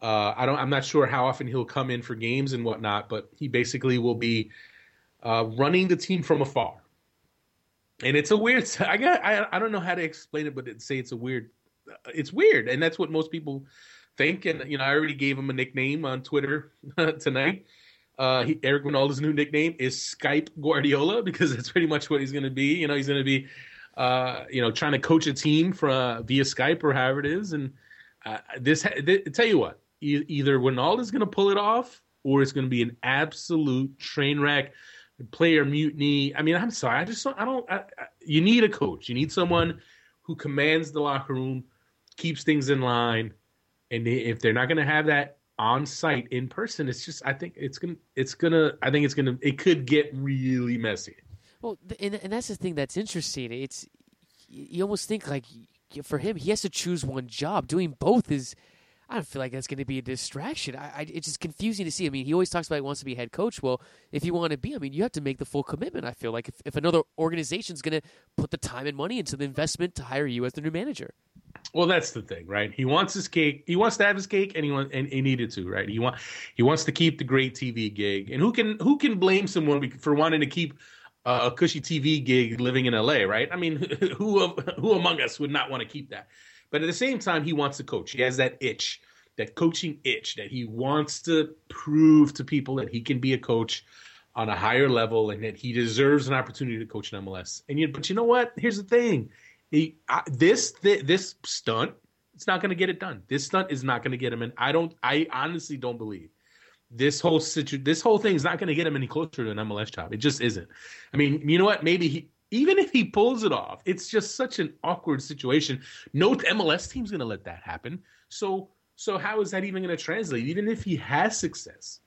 Uh, I don't. I'm not sure how often he'll come in for games and whatnot, but he basically will be uh, running the team from afar. And it's a weird. I got. I, I don't know how to explain it, but it, say it's a weird. It's weird, and that's what most people think. And you know, I already gave him a nickname on Twitter tonight. Uh, he, Eric Wynalda's new nickname is Skype Guardiola because that's pretty much what he's going to be. You know, he's going to be, uh, you know, trying to coach a team for uh, via Skype or however it is. And uh, this, th- tell you what, e- either Wynalda's going to pull it off or it's going to be an absolute train wreck, player mutiny. I mean, I'm sorry, I just don't. I don't. I, I, you need a coach. You need someone who commands the locker room, keeps things in line and if they're not going to have that on site in person, it's just I think it's gonna it's gonna I think it's gonna it could get really messy. Well, and and that's the thing that's interesting. It's you almost think like for him, he has to choose one job. Doing both is. I don't feel like that's going to be a distraction. I, I, it's just confusing to see. I mean, he always talks about he wants to be head coach. Well, if you want to be, I mean, you have to make the full commitment. I feel like if, if another organization is going to put the time and money into the investment to hire you as the new manager. Well, that's the thing, right? He wants his cake. He wants to have his cake, and he want, and he needed to, right? He want he wants to keep the great TV gig, and who can who can blame someone for wanting to keep uh, a cushy TV gig living in LA, right? I mean, who who among us would not want to keep that? But at the same time, he wants to coach. He has that itch, that coaching itch, that he wants to prove to people that he can be a coach on a higher level and that he deserves an opportunity to coach in MLS. And you, but you know what? Here's the thing he, I, this th- this stunt, it's not going to get it done. This stunt is not going to get him in. I don't. I honestly don't believe this whole situ- This whole thing is not going to get him any closer to an MLS job. It just isn't. I mean, you know what? Maybe he. Even if he pulls it off, it's just such an awkward situation. No MLS team's going to let that happen. So, so how is that even going to translate? Even if he has success,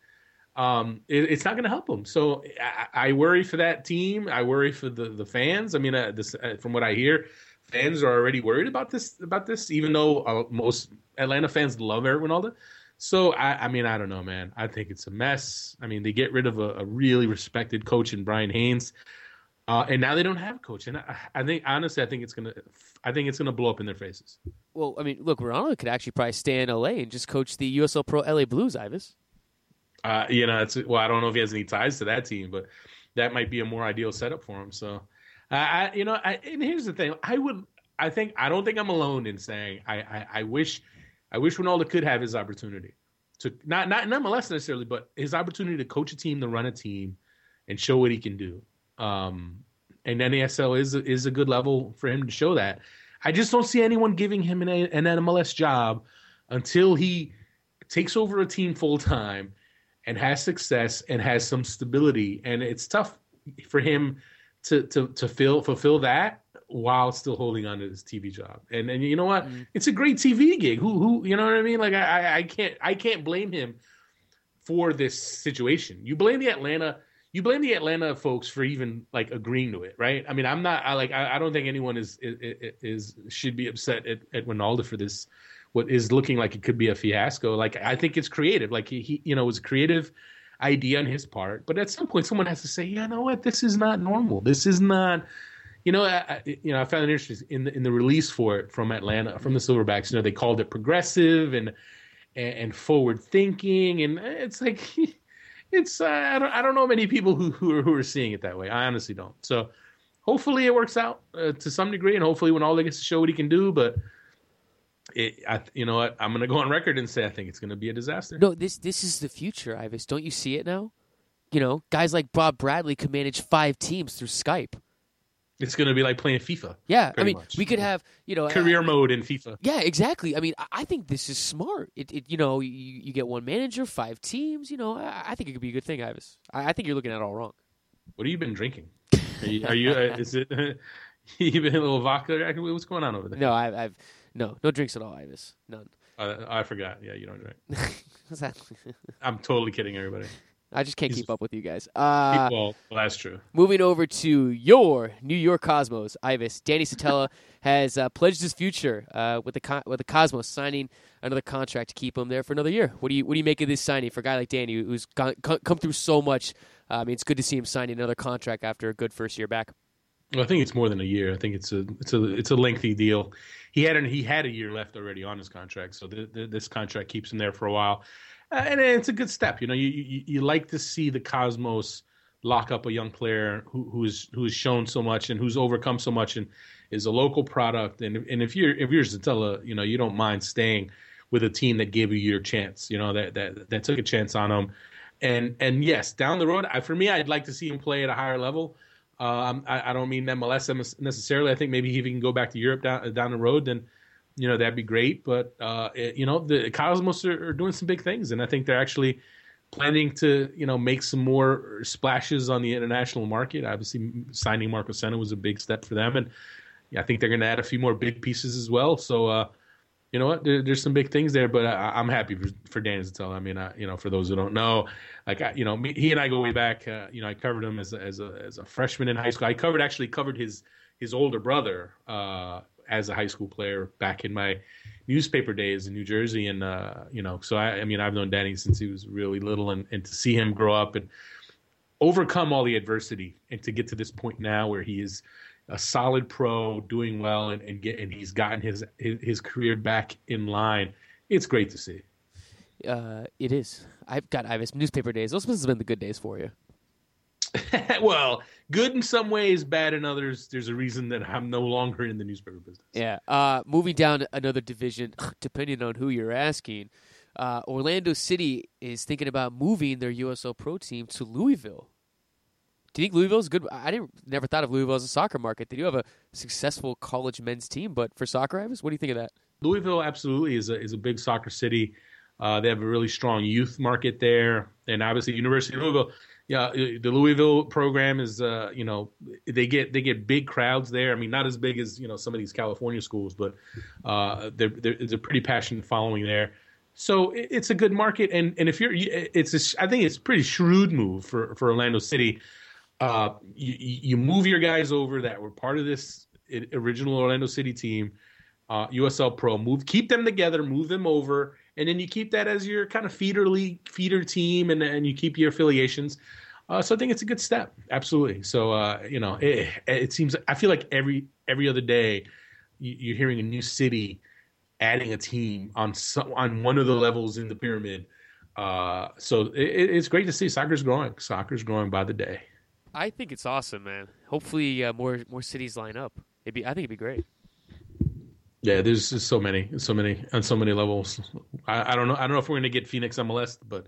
um, it, it's not going to help him. So I, I, worry for that team. I worry for the the fans. I mean, uh, this, uh, from what I hear, fans are already worried about this about this, even though uh, most Atlanta fans love Eric Wynalda. So I, I, mean, I don't know, man. I think it's a mess. I mean, they get rid of a, a really respected coach in Brian Haynes, uh, and now they don't have a coach. And I, I, think honestly, I think it's gonna, I think it's gonna blow up in their faces. Well, I mean, look, Wynalda could actually probably stay in LA and just coach the USL Pro LA Blues, Ives. Uh, you know, it's well, I don't know if he has any ties to that team, but that might be a more ideal setup for him. So I, you know, I, and here's the thing: I would, I think, I don't think I'm alone in saying I, I, I wish, I wish Wynalda could have his opportunity to not not MLS necessarily, but his opportunity to coach a team, to run a team, and show what he can do. Um, and NASL is is a good level for him to show that. I just don't see anyone giving him an, an MLS job until he takes over a team full time and has success and has some stability. And it's tough for him to to to fill fulfill that while still holding on to his TV job. And and you know what? Mm-hmm. It's a great TV gig. Who who you know what I mean? Like I I can't I can't blame him for this situation. You blame the Atlanta you blame the Atlanta folks for even like agreeing to it, right? I mean, I'm not I like I, I don't think anyone is, is, is should be upset at, at Wynalda for this what is looking like it could be a fiasco. Like I think it's creative. Like he, he you know, was creative idea on his part. But at some point, someone has to say, "You know what? This is not normal. This is not." You know, I, you know, I found it interesting in the in the release for it from Atlanta, from the Silverbacks. You know, they called it progressive and and, forward thinking, and it's like it's uh, I don't I don't know many people who who are, who are seeing it that way. I honestly don't. So hopefully it works out uh, to some degree, and hopefully Wynalda gets to show what he can do. But it, I, you know what? I'm going to go on record and say I think it's going to be a disaster. No, this this is the future, Ives. Don't you see it now? You know, guys like Bob Bradley could manage five teams through Skype. It's going to be like playing FIFA. Yeah, I mean, much. we could have you know career mode in FIFA. Yeah, exactly. I mean, I think this is smart. It, it you know, you, you get one manager, five teams. You know, I, I think it could be a good thing, Ives. I, I think you're looking at it all wrong. What have you been drinking? Are you? Are you uh, is it? you been a little vodka? What's going on over there? No, I, I've no no drinks at all, Ives. None. Uh, I forgot. Yeah, you don't drink. That? I'm totally kidding everybody. I just can't keep up with you guys. Uh, well, that's true. Moving over to your New York Cosmos, Ives. Danny Szetela has uh, pledged his future uh, with the Co- with the Cosmos, signing another contract to keep him there for another year. What do you what do you make of this signing for a guy like Danny, who's gone, come through so much? Uh, I mean, it's good to see him signing another contract after a good first year back. Well, I think it's more than a year. I think it's a it's a it's a lengthy deal. He had an, he had a year left already on his contract, so the, the, this contract keeps him there for a while uh, and it's a good step. You know, you, you, you like to see the Cosmos lock up a young player who who's who's shown so much and who's overcome so much and is a local product. And and if you're if you're Szetela, you know, you don't mind staying with a team that gave you your chance. You know, that that that took a chance on him. And and yes, down the road, I, for me, I'd like to see him play at a higher level. Um, I, I, don't mean MLS necessarily. I think maybe if he can go back to Europe down down the road, then you know that'd be great. But uh, it, you know the Cosmos are, are, doing some big things, and I think they're actually planning to you know make some more splashes on the international market. Obviously, signing Marcos Senna was a big step for them, and yeah, I think they're going to add a few more big pieces as well. So. Uh, you know what? There, there's some big things there, but I, am happy for, for Dan Szetela. I mean, I, you know, for those who don't know, like I, you know, me, he and I go way back. Uh, you know, I covered him as a, as a as a freshman in high school. I covered actually covered his his older brother uh, as a high school player back in my newspaper days in New Jersey, and uh, you know, so I, I, mean, I've known Danny since he was really little, and, and to see him grow up and overcome all the adversity, and to get to this point now where he is a solid pro, doing well, and, and get and he's gotten his, his, his career back in line. It's great to see. Uh, it is. I've got Ives newspaper days. Those must have been the good days for you. well, good in some ways, bad in others. There's a reason that I'm no longer in the newspaper business. Yeah. Uh, moving down another division, depending on who you're asking, uh, Orlando City is thinking about moving their USL Pro team to Louisville. Do you think Louisville's good? I didn't never thought of Louisville as a soccer market. They do have a successful college men's team, but for soccer, Ives, what do you think of that? Louisville absolutely is a is a big soccer city. Uh, they have a really strong youth market there, and obviously University of Louisville yeah, uh, the Louisville program is, uh, you know, they get they get big crowds there. I mean, not as big as you know some of these California schools, but uh, they're, there's a pretty passionate following there. So it's a good market, and and if you're, it's a, I think it's a pretty shrewd move for for Orlando City. Uh, you, you move your guys over that were part of this original Orlando City team, uh, USL Pro. Move, keep them together, move them over, and then you keep that as your kind of feeder league feeder team, and and you keep your affiliations. Uh, so I think it's a good step, absolutely. So uh, you know, it, it, seems I feel like every every other day you're hearing a new city adding a team on some, on one of the levels in the pyramid. Uh, so it, it's great to see soccer's growing. Soccer's growing by the day. I think it's awesome, man. Hopefully, uh, more more cities line up. It'd be I think it'd be great. Yeah, there's just so many, so many on so many levels. I, I don't know. I don't know if we're going to get Phoenix MLS, but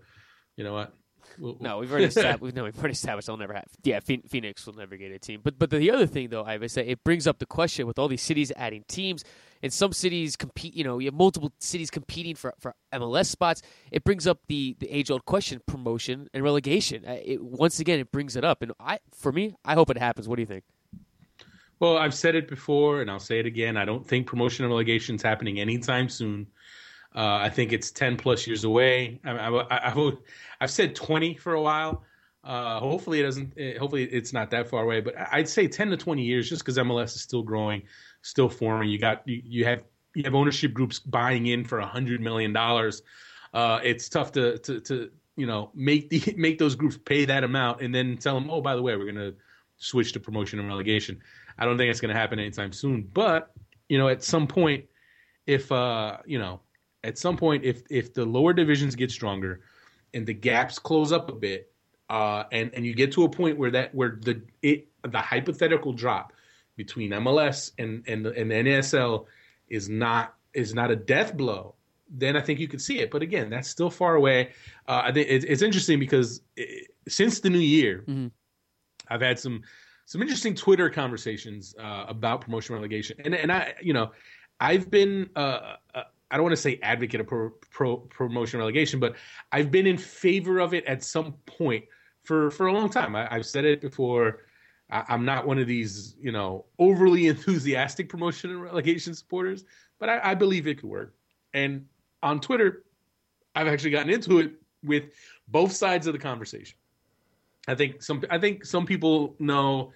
you know what? We'll, no, we've already established. no, we've already established they'll never have. Yeah, Phoenix will never get a team. But but the other thing though, I would say it brings up the question with all these cities adding teams, and some cities compete. You know, you have multiple cities competing for, for MLS spots. It brings up the the age old question: promotion and relegation. Uh, it, once again, it brings it up, and I for me, I hope it happens. What do you think? Well, I've said it before, and I'll say it again. I don't think promotion and relegation is happening anytime soon. Uh, I think it's ten plus years away. I, I, I, have said twenty for a while. Uh, hopefully it doesn't. Eh, hopefully it's not that far away. But I'd say ten to twenty years, just because MLS is still growing, still forming. You got you, you have you have ownership groups buying in for a hundred million dollars. Uh, it's tough to, to to you know make the make those groups pay that amount and then tell them, oh, by the way, we're to switch to promotion and relegation. I don't think it's to happen anytime soon. But you know, at some point, if uh, you know, at some point, if if the lower divisions get stronger and the gaps close up a bit, uh, and and you get to a point where that where the it the hypothetical drop between MLS and and and the NASL is not is not a death blow, then I think you could see it. But again, that's still far away. Uh, I think it's, it's interesting because it, since the new year, mm-hmm. I've had some some interesting Twitter conversations uh, about promotion relegation, and and I you know I've been uh, uh I don't want to say advocate of pro, pro, promotion relegation, but I've been in favor of it at some point for for a long time. I, have said it before. I, am not one of these you know overly enthusiastic promotion and relegation supporters, but I, I believe it could work. And on Twitter, I've actually gotten into it with both sides of the conversation. I think some I think some people know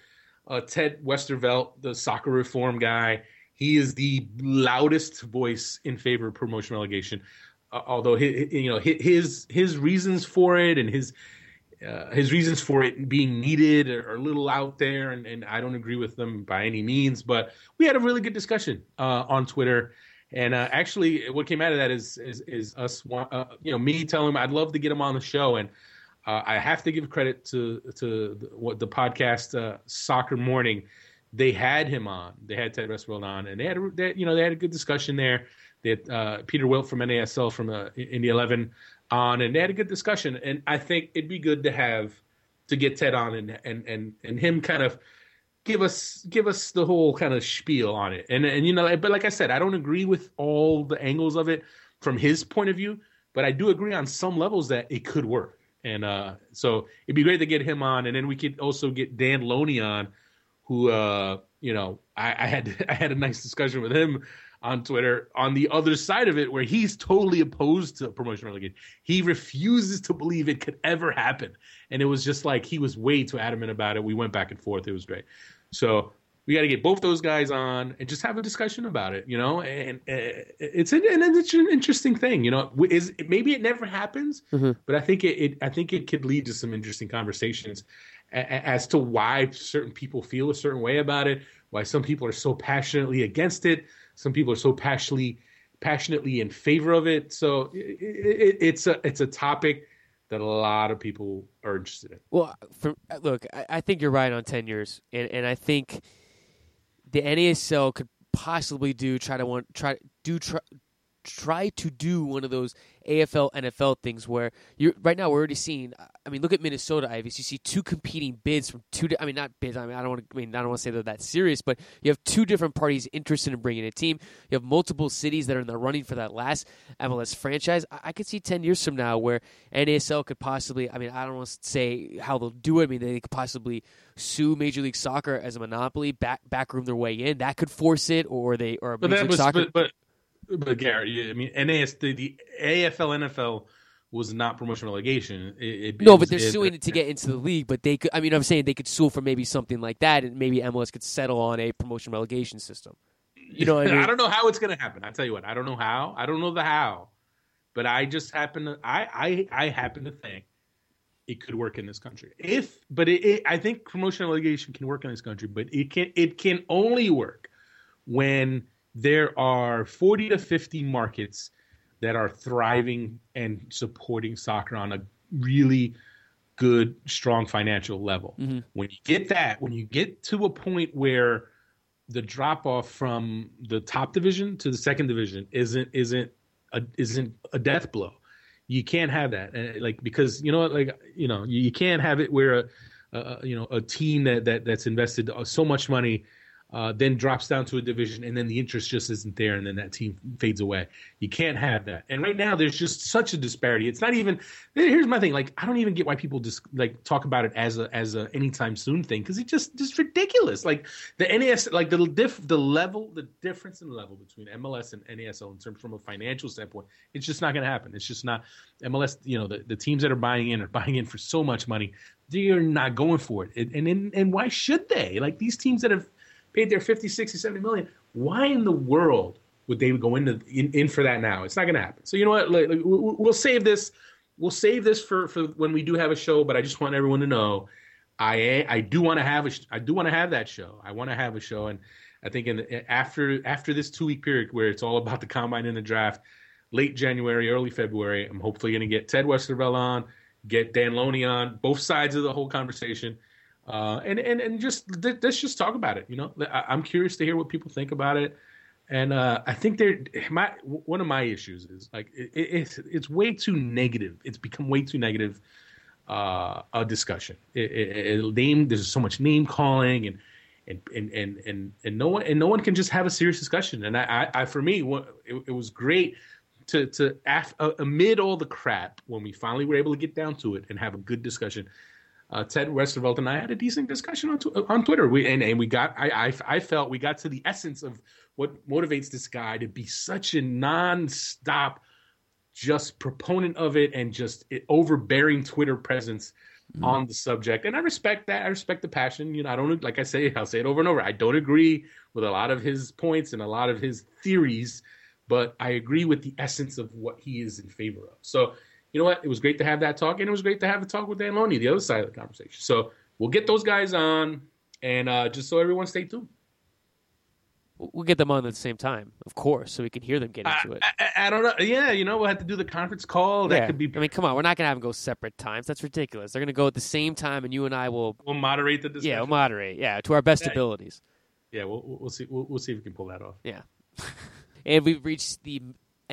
uh, Ted Westervelt, the soccer reform guy. He is the loudest voice in favor of promotion relegation. Uh, although you know his his reasons for it and his uh, his reasons for it being needed are, a little out there, and, and, I don't agree with them by any means. But we had a really good discussion uh, on Twitter, and uh, actually, what came out of that is is, is us, uh, you know, me telling him I'd love to get him on the show, and uh, I have to give credit to to the, what the podcast Soccer Morning. They had him on. They had Ted Westervelt on, and they had, a, they, you know, they had a good discussion there. They had Peter Wilt from NASL from uh, Indy Eleven on, and they had a good discussion. And I think it'd be good to have to get Ted on and and and and him kind of give us give us the whole kind of spiel on it. And and you know, but like I said, I don't agree with all the angles of it from his point of view, but I do agree on some levels that it could work. And uh, so it'd be great to get him on, and then we could also get Dan Loney on, who uh, you know I, I had I had a nice discussion with him on Twitter on the other side of it, where he's totally opposed to promotion relegation. He refuses to believe it could ever happen, and it was just like he was way too adamant about it. We went back and forth. It was great. So we got to get both those guys on and just have a discussion about it, you know. And, and it's an, and it's an interesting thing, you know. Is maybe it never happens, mm-hmm. but I think it, it, I think it could lead to some interesting conversations as to why certain people feel a certain way about it, why some people are so passionately against it, some people are so passionately passionately in favor of it. So it, it's a it's a topic that a lot of people are interested in. Well, for, look, I, I think you're right on ten years, and and I think the NASL could possibly do try to want try do try try to do one of those AFL NFL things where you right now we're already seeing. I mean, look at Minnesota, Ives. You see two competing bids from two. I mean, not bids. I mean, I don't want to. I mean, I don't want to say they're that serious, but you have two different parties interested in bringing a team. You have multiple cities that are in the running for that last MLS franchise. I, I could see ten years from now where NASL could possibly. I mean, I don't want to say how they'll do it. I mean, they could possibly sue Major League Soccer as a monopoly, back backroom their way in. That could force it, or they or but Major League was, Soccer. But, but but Gary, I mean, NAS the, the AFL NFL was not promotion relegation. It, it, no, but they're it, suing it, to get into the league. But they could. I mean, I'm saying they could sue for maybe something like that, and maybe MLS could settle on a promotion relegation system. You know, I, mean? I don't know how it's going to happen. I tell you what, I don't know how. I don't know the how, but I just happen to. I I I happen to think it could work in this country. If, but it, I think promotion relegation can work in this country, but it can it can only work when there are 40 to 50 markets that are thriving and supporting soccer on a really good, strong financial level. Mm-hmm. When you get that, when you get to a point where the drop off from the top division to the second division isn't isn't a, isn't a death blow. You can't have that, like because you know, what, like you know, you, can't have it where a, a you know a team that that that's invested so much money uh, then drops down to a division, and then the interest just isn't there, and then that team fades away. You can't have that. And right now, there's just such a disparity. It's not even. Here's my thing. Like, I don't even get why people just like talk about it as a as a anytime soon thing because it just just ridiculous. Like the NAS, like the diff, the level, the difference in level between MLS and NASL in terms from a financial standpoint, it's just not going to happen. It's just not MLS. You know, the, the teams that are buying in are buying in for so much money. They are not going for it. And and and why should they? Like these teams that have paid their 50, 60, 70 million. Why in the world would they go into in, in for that now? It's not going to happen. So you know what? Like, we'll save this. We'll save this for, for when we do have a show. But I just want everyone to know, I I do want to have a I do want to have that show. I want to have a show, and I think in after after this two week period where it's all about the combine and the draft, late January, early February, I'm hopefully going to get Ted Westervelt on, get Dan Loney on, both sides of the whole conversation uh, and and and just let's just talk about it. You know, I, am curious to hear what people think about it. And uh, I think they're my one of my issues is like it, it's it's way too negative. It's become way too negative uh, a discussion. It, it, it, name there's so much name calling and and and and and, and no one and no one can just have a serious discussion. And I, I, I for me, it, it was great to to af, uh, amid all the crap when we finally were able to get down to it and have a good discussion. Uh, Ted Westervelt and I had a decent discussion on tw- on Twitter. We and, and we got I, I I felt we got to the essence of what motivates this guy to be such a non-stop just proponent of it and just overbearing Twitter presence mm. on the subject. And I respect that. I respect the passion. You know, I don't like I say, I'll say it over and over. I don't agree with a lot of his points and a lot of his theories, but I agree with the essence of what he is in favor of. So, you know what? It was great to have that talk, and it was great to have the talk with Dan Loney, the other side of the conversation. So we'll get those guys on, and uh, just so everyone stay tuned. We'll get them on at the same time, of course, so we can hear them get into it. I, I, I, don't know. Yeah, you know, we'll have to do the conference call. That yeah. could be. I mean, come on, we're not gonna have them go separate times. That's ridiculous. They're gonna go at the same time, and you and I will. We'll moderate the discussion. Yeah, we'll moderate. Yeah, to our best yeah. abilities. Yeah, we'll we'll see. We'll, we'll see if we can pull that off. Yeah, and we've reached the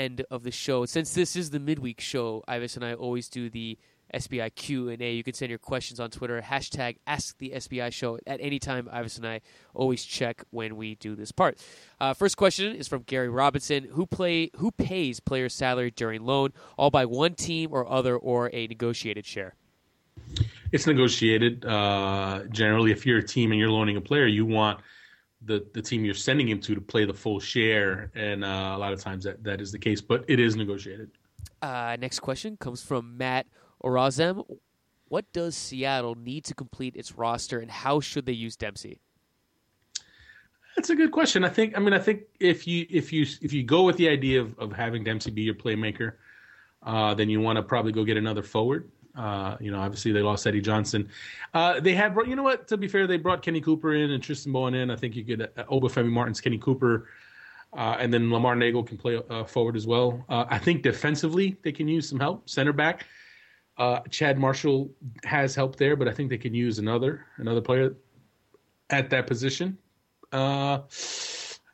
end of the show. Since this is the midweek show, Ives and I always do the SBI Q&A. You can send your questions on Twitter, hashtag Ask the SBI Show at any time. Ives and I always check when we do this part. Uh, first question is from Gary Robinson. Who play who pays player salary during loan, all by one team or other, or a negotiated share? It's negotiated. Uh, generally, if you're a team and you're loaning a player, you want the, the team you're sending him to to play the full share, and uh, a lot of times that, that is the case, but it is negotiated. Uh, next question comes from Matt Orazem, what does Seattle need to complete its roster, and how should they use Dempsey? That's a good question. I think. I mean, I think if you if you if you go with the idea of, of having Dempsey be your playmaker, uh, then you want to probably go get another forward. Uh, you know, obviously they lost Eddie Johnson. Uh, they have, you know what? To be fair, they brought Kenny Cooper in and Tristan Bowen in. I think you get uh, Obafemi Martins, Kenny Cooper, uh, and then Lamar Neagle can play uh, forward as well. Uh, I think defensively they can use some help. Center back, uh, Chad Marshall has help there, but I think they can use another another player at that position. Uh,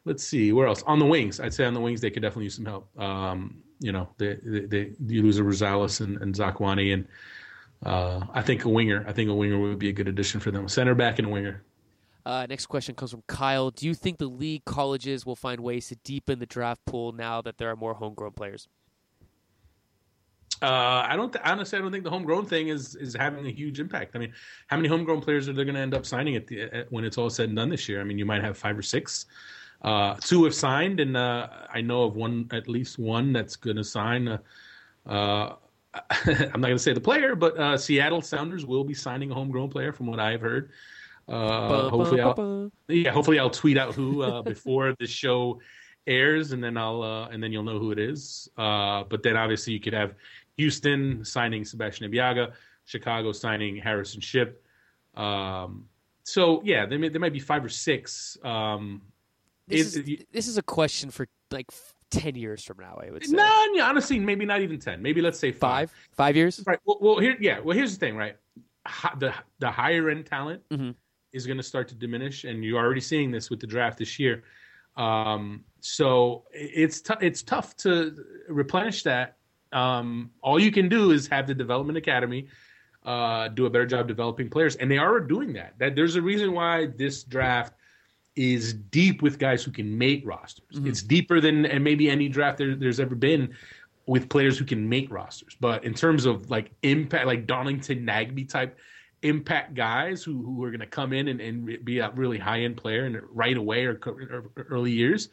let's see where else on the wings. I'd say on the wings they could definitely use some help. Um, you know, they, they, they you lose a Rosales and, and Zakuani, and uh, I think a winger. I think a winger would be a good addition for them. Center back and a winger. Uh, next question comes from Kyle. Do you think the league colleges will find ways to deepen the draft pool now that there are more homegrown players? Uh, I don't th- honestly. I don't think the homegrown thing is is having a huge impact. I mean, how many homegrown players are they going to end up signing at the at, when it's all said and done this year? I mean, you might have five or six. Uh, two have signed, and uh, I know of one, at least one, that's going to sign. Uh, uh I'm not going to say the player, but uh, Seattle Sounders will be signing a homegrown player, from what I've heard. Uh, hopefully, I'll, yeah, hopefully I'll tweet out who before the show airs, and then I'll and then you'll know who it is. but then obviously you could have Houston signing Sebastian Ibeagha, Chicago signing Harrison Shipp. Um, so yeah, there, may, there might be five or six. Um, this, is, this is a question for like ten years from now. I would say. No, honestly, maybe not even ten. Maybe let's say five. Five, five years. Right. Well, well, here, yeah. Well, here's the thing, right? The the higher end talent mm-hmm. is going to start to diminish, and you're already seeing this with the draft this year. Um, so it's t- it's tough to replenish that um, all you can do is have the development academy uh, do a better job developing players, and they are doing that. That there's a reason why this draft is deep with guys who can make rosters. Mm-hmm. It's deeper than and maybe any draft there, there's ever been with players who can make rosters. But in terms of like impact, like Darlington Nagbe type impact guys who, who are going to come in and, and be a really high end player and right away or, or early years,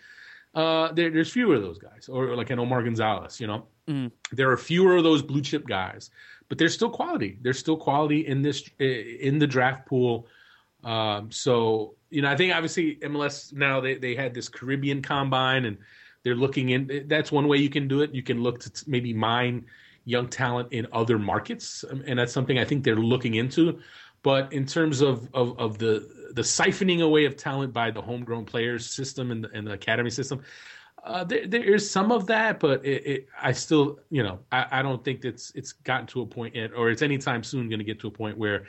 uh, there, there's fewer of those guys. Or like an Omar Gonzalez, you know. Mm. There are fewer of those blue chip guys, but there's still quality. There's still quality in this in the draft pool. Um, so you know, I think obviously MLS now they they had this Caribbean combine and they're looking in. That's one way you can do it. You can look to maybe mine young talent in other markets, um, and that's something I think they're looking into. But in terms of of, of the the siphoning away of talent by the homegrown players system and the, and the academy system, Uh, there, there is some of that, but it, it, I still, you know, I, I don't think it's it's gotten to a point yet, or it's anytime soon going to get to a point where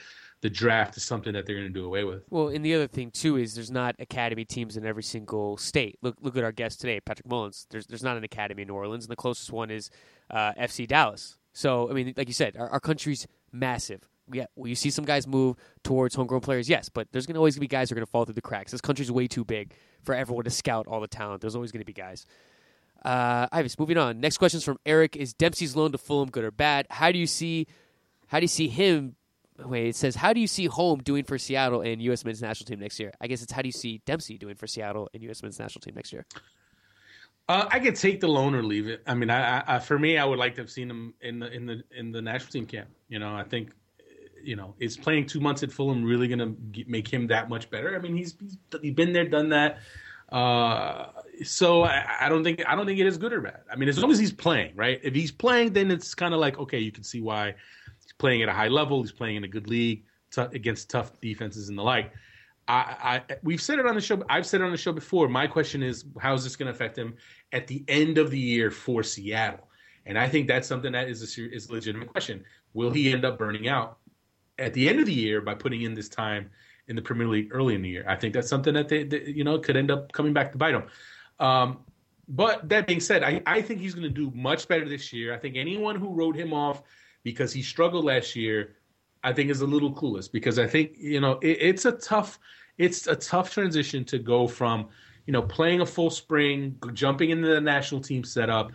the draft is something that they're going to do away with. Well, and the other thing too is there's not academy teams in every single state. Look, look at our guest today, Patrick Mullins. There's there's not an academy in New Orleans, and the closest one is uh, FC Dallas. So, I mean, like you said, our, our country's massive. Yeah, will you see some guys move towards homegrown players? Yes, but there's going to always be guys who are going to fall through the cracks. This country's way too big for everyone to scout all the talent. There's always going to be guys. Uh, Ives, moving on. Next question is from Eric: Is Dempsey's loan to Fulham good or bad? How do you see? How do you see him? Wait, it says how do you see Home doing for Seattle and U.S. men's national team next year? I guess it's how do you see Dempsey doing for Seattle and U.S. men's national team next year? Uh, I could take the loan or leave it. I mean, I, I, for me, I would like to have seen him in the in the in the national team camp. You know, I think, you know, is playing two months at Fulham really going to make him that much better? I mean, he's he's, been there, done that. Uh, so I, I, don't think I don't think it is good or bad. I mean, as long as he's playing, right? If he's playing, then it's kind of like okay, you can see why playing at a high level. He's playing in a good league t- against tough defenses and the like. I, I, we've said it on the show. I've said it on the show before. My question is, how is this going to affect him at the end of the year for Seattle? And I think that's something that is a is a legitimate question. Will he end up burning out at the end of the year by putting in this time in the Premier League early in the year? I think that's something that they, you know could end up coming back to bite him. Um, but that being said, I, I think he's going to do much better this year. I think anyone who wrote him off because he struggled last year I think is a little clueless because I think you know it, it's a tough it's a tough transition to go from you know playing a full spring, jumping into the national team setup,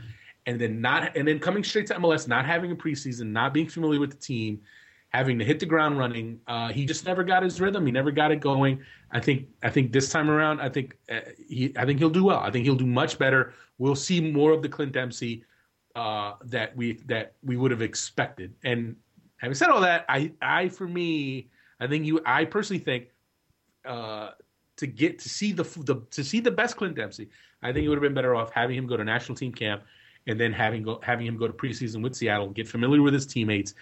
and then not and then coming straight to MLS, not having a preseason, not being familiar with the team, having to hit the ground running. Uh, he just never got his rhythm. He never got it going. I think I think this time around, I think uh, he I think he'll do well. I think he'll do much better. We'll see more of the Clint Dempsey uh, that we that we would have expected. And having said all that, I, I for me, I think you, I personally think, uh, to get to see the, the to see the best Clint Dempsey, I think it would have been better off having him go to national team camp, and then having go having him go to preseason with Seattle, get familiar with his teammates,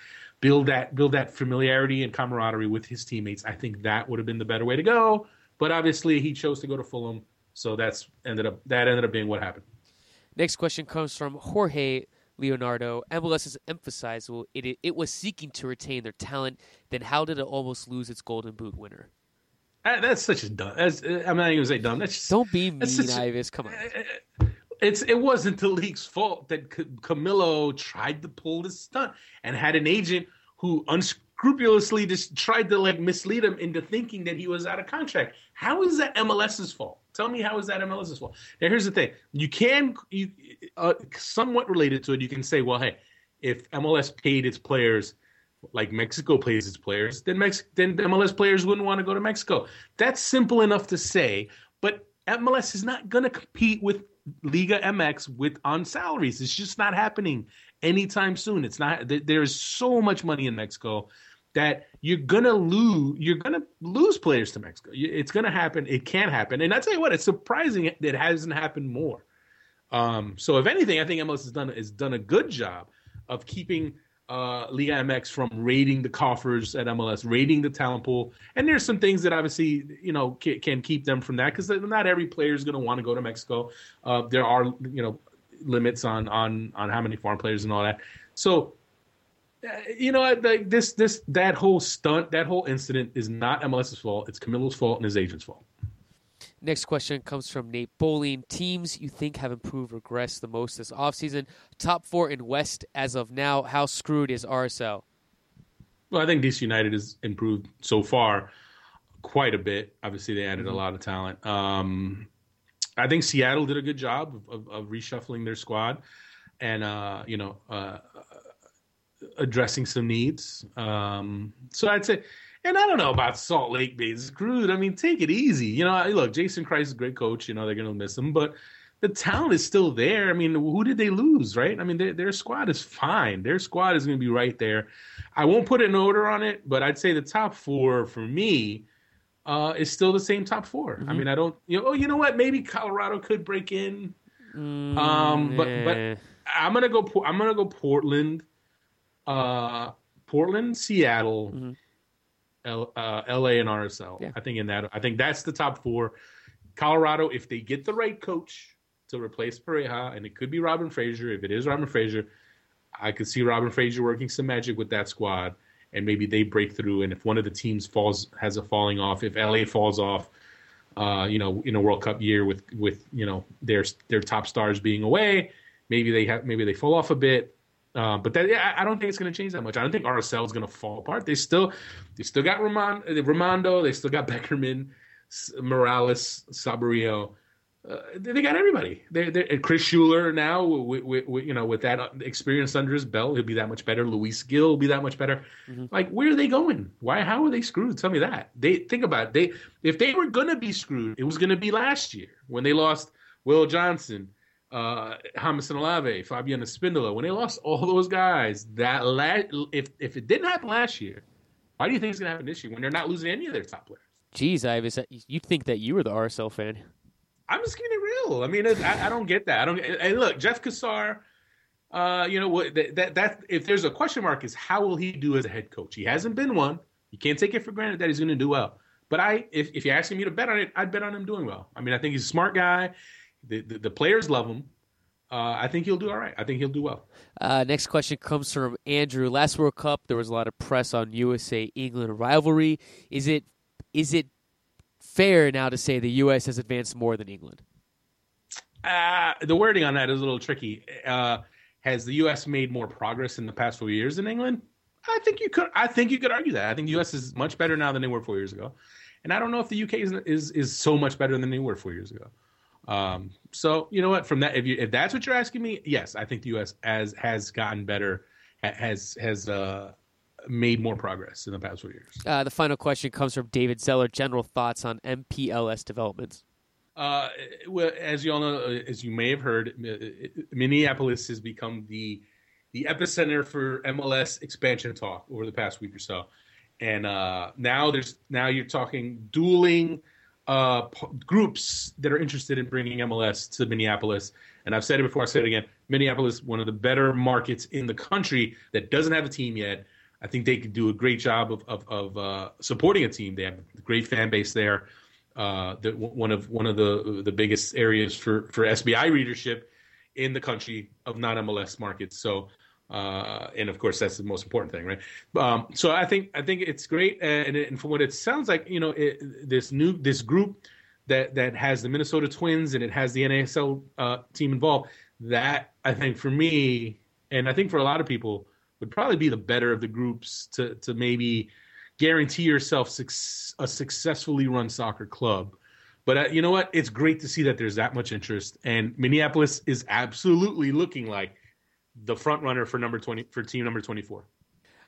build that build that familiarity and camaraderie with his teammates. I think that would have been the better way to go. But obviously, he chose to go to Fulham, so that's ended up that ended up being what happened. Next question comes from Jorge Leonardo, MLS has emphasized well, it, it was seeking to retain their talent. Then how did it almost lose its Golden Boot winner? Uh, that's such a dumb. That's, I'm not even gonna say dumb. That's just, don't be mean, Ives. Come on. Uh, it's it wasn't the league's fault that C- Camilo tried to pull this stunt and had an agent who unscrupulously just tried to like mislead him into thinking that he was out of contract. How is that MLS's fault? Tell me how is that MLS's fault? Now here's the thing: you can you uh, somewhat related to it. You can say, well, hey, if MLS paid its players like Mexico pays its players, then Mex- then MLS players wouldn't want to go to Mexico. That's simple enough to say, but MLS is not going to compete with Liga MX with on salaries. It's just not happening anytime soon. It's not. There is so much money in Mexico that you're gonna lose you're gonna lose players to Mexico. It's gonna happen. It can happen, and I tell you what, it's surprising that it hasn't happened more. Um, so if anything, I think MLS has done has done a good job of keeping uh, Liga MX from raiding the coffers at MLS, raiding the talent pool. And there's some things that obviously you know can, can keep them from that because not every player is going to want to go to Mexico. Uh, there are you know limits on on on how many foreign players and all that. So you know, like this, this, that whole stunt, that whole incident is not MLS's fault. It's Camilo's fault and his agent's fault. Next question comes from Nate Bowling. Teams you think have improved, regressed the most this offseason? Top four in West as of now. How screwed is RSL? Well, I think DC United has improved so far quite a bit. Obviously, they added mm-hmm. a lot of talent. Um, I think Seattle did a good job of, of, of reshuffling their squad, and uh, you know, uh, addressing some needs. Um, so I'd say, and I don't know about Salt Lake being screwed. I mean, take it easy. You know, look, Jason Kreis is a great coach. You know, they're going to miss him, but the talent is still there. I mean, who did they lose, right? I mean, their, their squad is fine. Their squad is going to be right there. I won't put an order on it, but I'd say the top four for me uh, is still the same top 4 mm-hmm. I mean, I don't, you know, oh, you know what? Maybe Colorado could break in. Mm, um, but, but I'm going to go, I'm going to go Portland uh, Portland, Seattle, mm-hmm. L, uh, L.A. and RSL. Yeah. I think in that, I think that's the top four. Colorado, if they get the right coach, to replace Pareja, and it could be Robin Fraser. If it is Robin Fraser, I could see Robin Fraser working some magic with that squad, and maybe they break through. And if one of the teams falls has a falling off, if LA falls off, uh, you know, in a World Cup year with with you know their their top stars being away, maybe they have maybe they fall off a bit. Uh, but that yeah, I don't think it's going to change that much. I don't think RSL is going to fall apart. They still they still got Ramon, Rimando, they still got Beckerman, Morales, Saborio. Uh, they got everybody. They, they Chris Schuler now, with, with, with, you know, with that experience under his belt, he'll be that much better. Luis Gil will be that much better. Mm-hmm. Like, where are they going? Why? How are they screwed? Tell me that. They think about it. They if they were gonna be screwed, it was gonna be last year when they lost Will Johnson, uh, Jamison Olave, Fabian Espindola. When they lost all those guys, that la- if if it didn't happen last year, why do you think it's gonna happen this year when they're not losing any of their top players? Geez, Ives, you'd think that you were the RSL fan. I'm just keeping it real. I mean, I, I don't get that. I don't. And look, Jeff Cassar. Uh, you know what? That, that that if there's a question mark is how will he do as a head coach? He hasn't been one. You can't take it for granted that he's going to do well. But I, if if you're asking me to bet on it, I'd bet on him doing well. I mean, I think he's a smart guy. The the, the players love him. Uh, I think he'll do all right. I think he'll do well. Uh, next question comes from Andrew. Last World Cup, there was a lot of press on USA England rivalry. Is it is it fair now to say the U.S. has advanced more than England? Uh, the wording on that is a little tricky. Uh, has the U.S. made more progress in the past four years than England? I think you could. I think you could argue that. I think the U.S. is much better now than they were four years ago, and I don't know if the U.K. is is, is so much better than they were four years ago. Um, so you know what? From that, if you if that's what you're asking me, yes, I think the U.S. has has gotten better, has has uh, made more progress in the past few years. Uh, the final question comes from David Zeller. General thoughts on MPLS developments? Uh, well, as you all know, uh, as you may have heard, Minneapolis has become the the epicenter for MLS expansion talk over the past week or so, and uh, now there's now you're talking dueling uh, p- groups that are interested in bringing MLS to Minneapolis. And I've said it before, I say it again. Minneapolis, one of the better markets in the country that doesn't have a team yet. I think they could do a great job of of, of uh, supporting a team. They have a great fan base there. Uh, the, one of one of the the biggest areas for for SBI readership in the country of non MLS markets. So. Uh, and of course, that's the most important thing, right? Um, so I think I think it's great, and, and from what it sounds like, you know, it, this new this group that that has the Minnesota Twins and it has the NASL uh, team involved. That I think for me, and I think for a lot of people, would probably be the better of the groups to to maybe guarantee yourself suc- a successfully run soccer club. But uh, you know what? It's great to see that there's that much interest, and Minneapolis is absolutely looking like the front runner for number twenty for team number twenty four.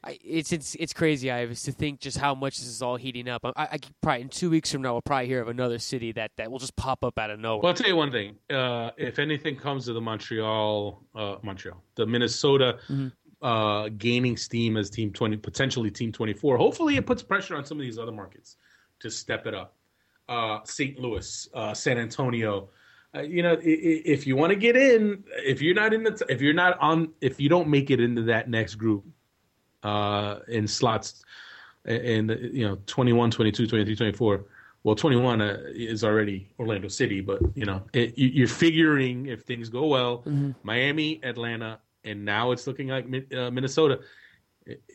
It's it's it's crazy, Ives, to think just how much this is all heating up. I, I probably in two weeks from now, we'll probably hear of another city that, that will just pop up out of nowhere. Well, I'll tell you one thing: uh, if anything comes to the Montreal, uh, Montreal, the Minnesota mm-hmm uh, gaining steam as team 20 potentially team 24 hopefully it puts pressure on some of these other markets to step it up uh, st louis uh, san antonio uh, you know if you want to get in if you're not in the if you're not on if you don't make it into that next group uh, in slots in you know 21 22 23 24 well 21 uh, is already orlando city but you know it, you're figuring if things go well mm-hmm. miami atlanta and now it's looking like uh, Minnesota.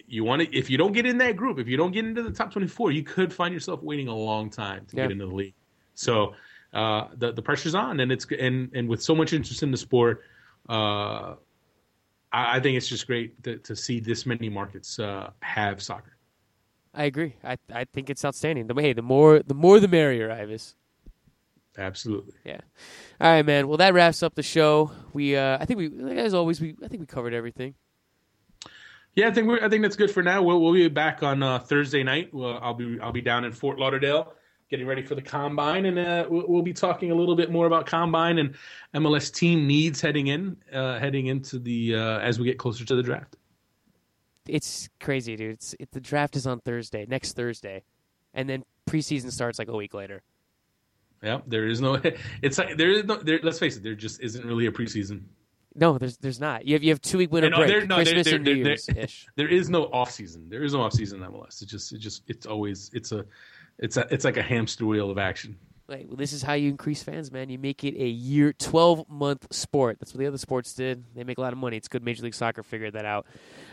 You want to if you don't get in that group, if you don't get into the top 24, you could find yourself waiting a long time to yeah. get into the league. So uh, the the pressure's on, and it's and and with so much interest in the sport, uh, I, I, think it's just great to, to see this many markets uh, have soccer. I agree. I I think it's outstanding. The hey, the more the more the merrier, Ives. Absolutely. Yeah. All right, man. Well, that wraps up the show. We, uh, I think we, as always, we, I think we covered everything. Yeah, I think we're, I think that's good for now. We'll, we'll be back on uh, Thursday night. We'll, I'll be, I'll be down in Fort Lauderdale, getting ready for the combine, and uh, we'll, be talking a little bit more about combine and MLS team needs heading in, uh, heading into the uh, as we get closer to the draft. It's crazy, dude. It's it, the draft is on Thursday, next Thursday, and then preseason starts like a week later. Yeah, there is no. It's like there is no. There, let's face it, there just isn't really a preseason. No, there's there's not. You have you have two week winter no, break, there, no, Christmas there, and New Year's ish. There is no off season. There is no off season in MLS. It's just it just it's always it's a it's a it's like a hamster wheel of action. Right. well, this is how you increase fans, man. You make it a year, twelve month sport. That's what the other sports did. They make a lot of money. It's good. Major League Soccer figured that out.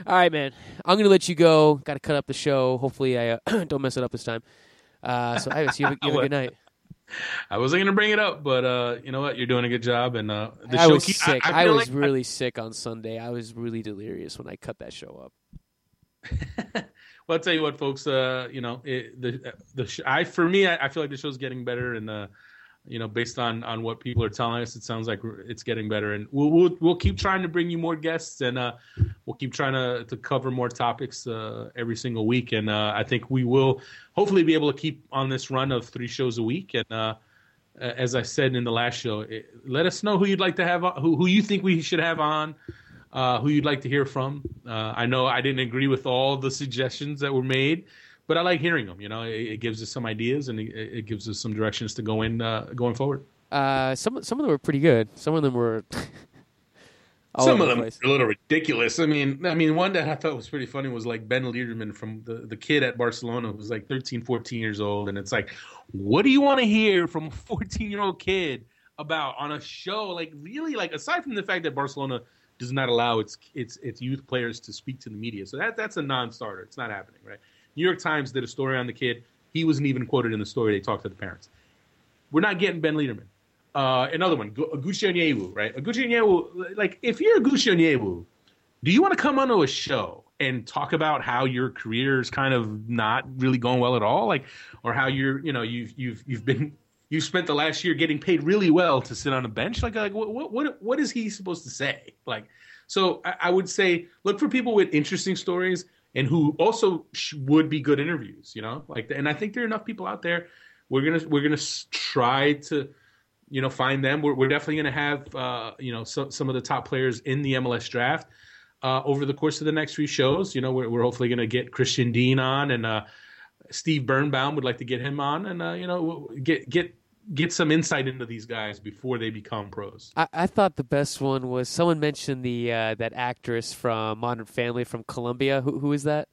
All right, man. I'm gonna let you go. Got to cut up the show. Hopefully, I uh, don't mess it up this time. Uh, so, Ives, you have, a, you have a good night. I wasn't gonna bring it up, but uh, you know what? You're doing a good job, and uh, the I show. was keep- sick. I, I, feel was like- really sick on Sunday. I was really delirious when I cut that show up. well, I'll tell you what, folks. Uh, you know, it, the the I for me, I, I feel like the show's getting better, and uh, you know, based on on what people are telling us, it sounds like it's getting better, and we'll we'll, we'll keep trying to bring you more guests, and uh, we'll keep trying to to cover more topics uh, every single week, and uh, I think we will hopefully be able to keep on this run of three shows a week, and. Uh, as I said in the last show, it, let us know who you'd like to have, on, who who you think we should have on, uh, who you'd like to hear from. Uh, I know I didn't agree with all the suggestions that were made, but I like hearing them. You know, it, it gives us some ideas and it, it gives us some directions to go in uh, going forward. Uh, some some of them were pretty good. Some of them were. all some of them place. are a little ridiculous. I mean, I mean, one that I thought was pretty funny was like Ben Lederman from the the kid at Barcelona who was like 13, 14 years old, and it's like, what do you want to hear from a 14 year old kid about on a show? Like, really, like aside from the fact that Barcelona does not allow its its its youth players to speak to the media, so that that's a non-starter. It's not happening, right? New York Times did a story on the kid. He wasn't even quoted in the story. They talked to the parents. We're not getting Ben Lederman. Uh, another one, Gu- Gucci Onyewu, right? Gucci Onyewu, like if you're Gucci Onyewu, do you want to come onto a show and talk about how your career is kind of not really going well at all, like, or how you're, you know, you've you've you've been you spent the last year getting paid really well to sit on a bench, like, like what what what, is he supposed to say, like? So I, I would say look for people with interesting stories and who also sh- would be good interviews, you know, like, and I think there are enough people out there. We're gonna we're gonna try to you know, find them. We're, we're definitely to have, uh, you know, some, some of the top players in the MLS draft uh, over the course of the next few shows. You know, we're, we're hopefully going to get Christian Dean on and uh, Steve Birnbaum would like to get him on and, uh, you know, get, get, get some insight into these guys before they become pros. I, I thought the best one was someone mentioned the uh, that actress from Modern Family from Colombia. Who who is that?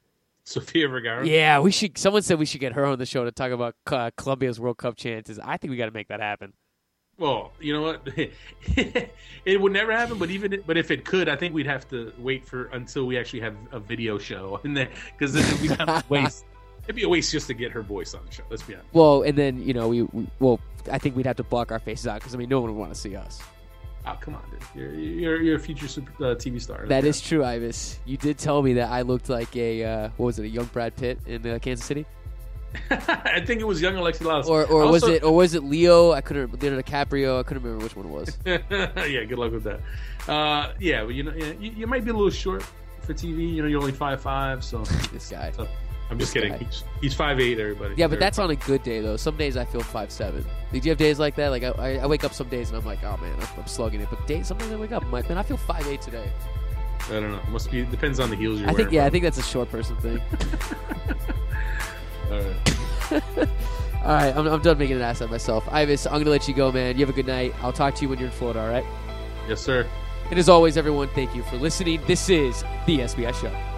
Sofia Vergara. Yeah, we should. Someone said we should get her on the show to talk about uh, Colombia's World Cup chances. I think we got to make that happen. Well, you know what? it would never happen, but even but if it could, I think we'd have to wait for until we actually have a video show, and then because then it'd be kind of a waste. It'd be a waste just to get her voice on the show. Let's be honest. Well, and then you know we, we well, I think we'd have to block our faces out because I mean no one would want to see us. Oh, come on, dude. You're you're, you're a future super, uh, TV star. That is true, Ives. You did tell me that I looked like a uh, what was it, a young Brad Pitt in uh, Kansas City, I think it was young Alexi Lalas. or or was it or was it Leo? I couldn't. Leonardo DiCaprio. I couldn't remember which one it was. yeah, good luck with that. Uh, yeah, but you know, yeah, you, you might be a little short for TV. You know, you're only five five, so this guy. I'm just kidding. guy. He's, he's five eight, everybody. Yeah, but that's on a good day though. Some days I feel five seven. Did you have days like that? Like I, I, wake up some days and I'm like, oh man, I'm, I'm slugging it. But days, sometimes I wake up, I'm like, man, I feel five eight today. I don't know. It must be depends on the heels you're I think yeah, I think that's a short person thing. All right. all right, I'm, I'm done making an ass of myself. Ives, I'm gonna let you go, man. You have a good night. I'll talk to you when you're in Florida. All right. Yes, sir. And as always, everyone, thank you for listening. This is the SBI Show.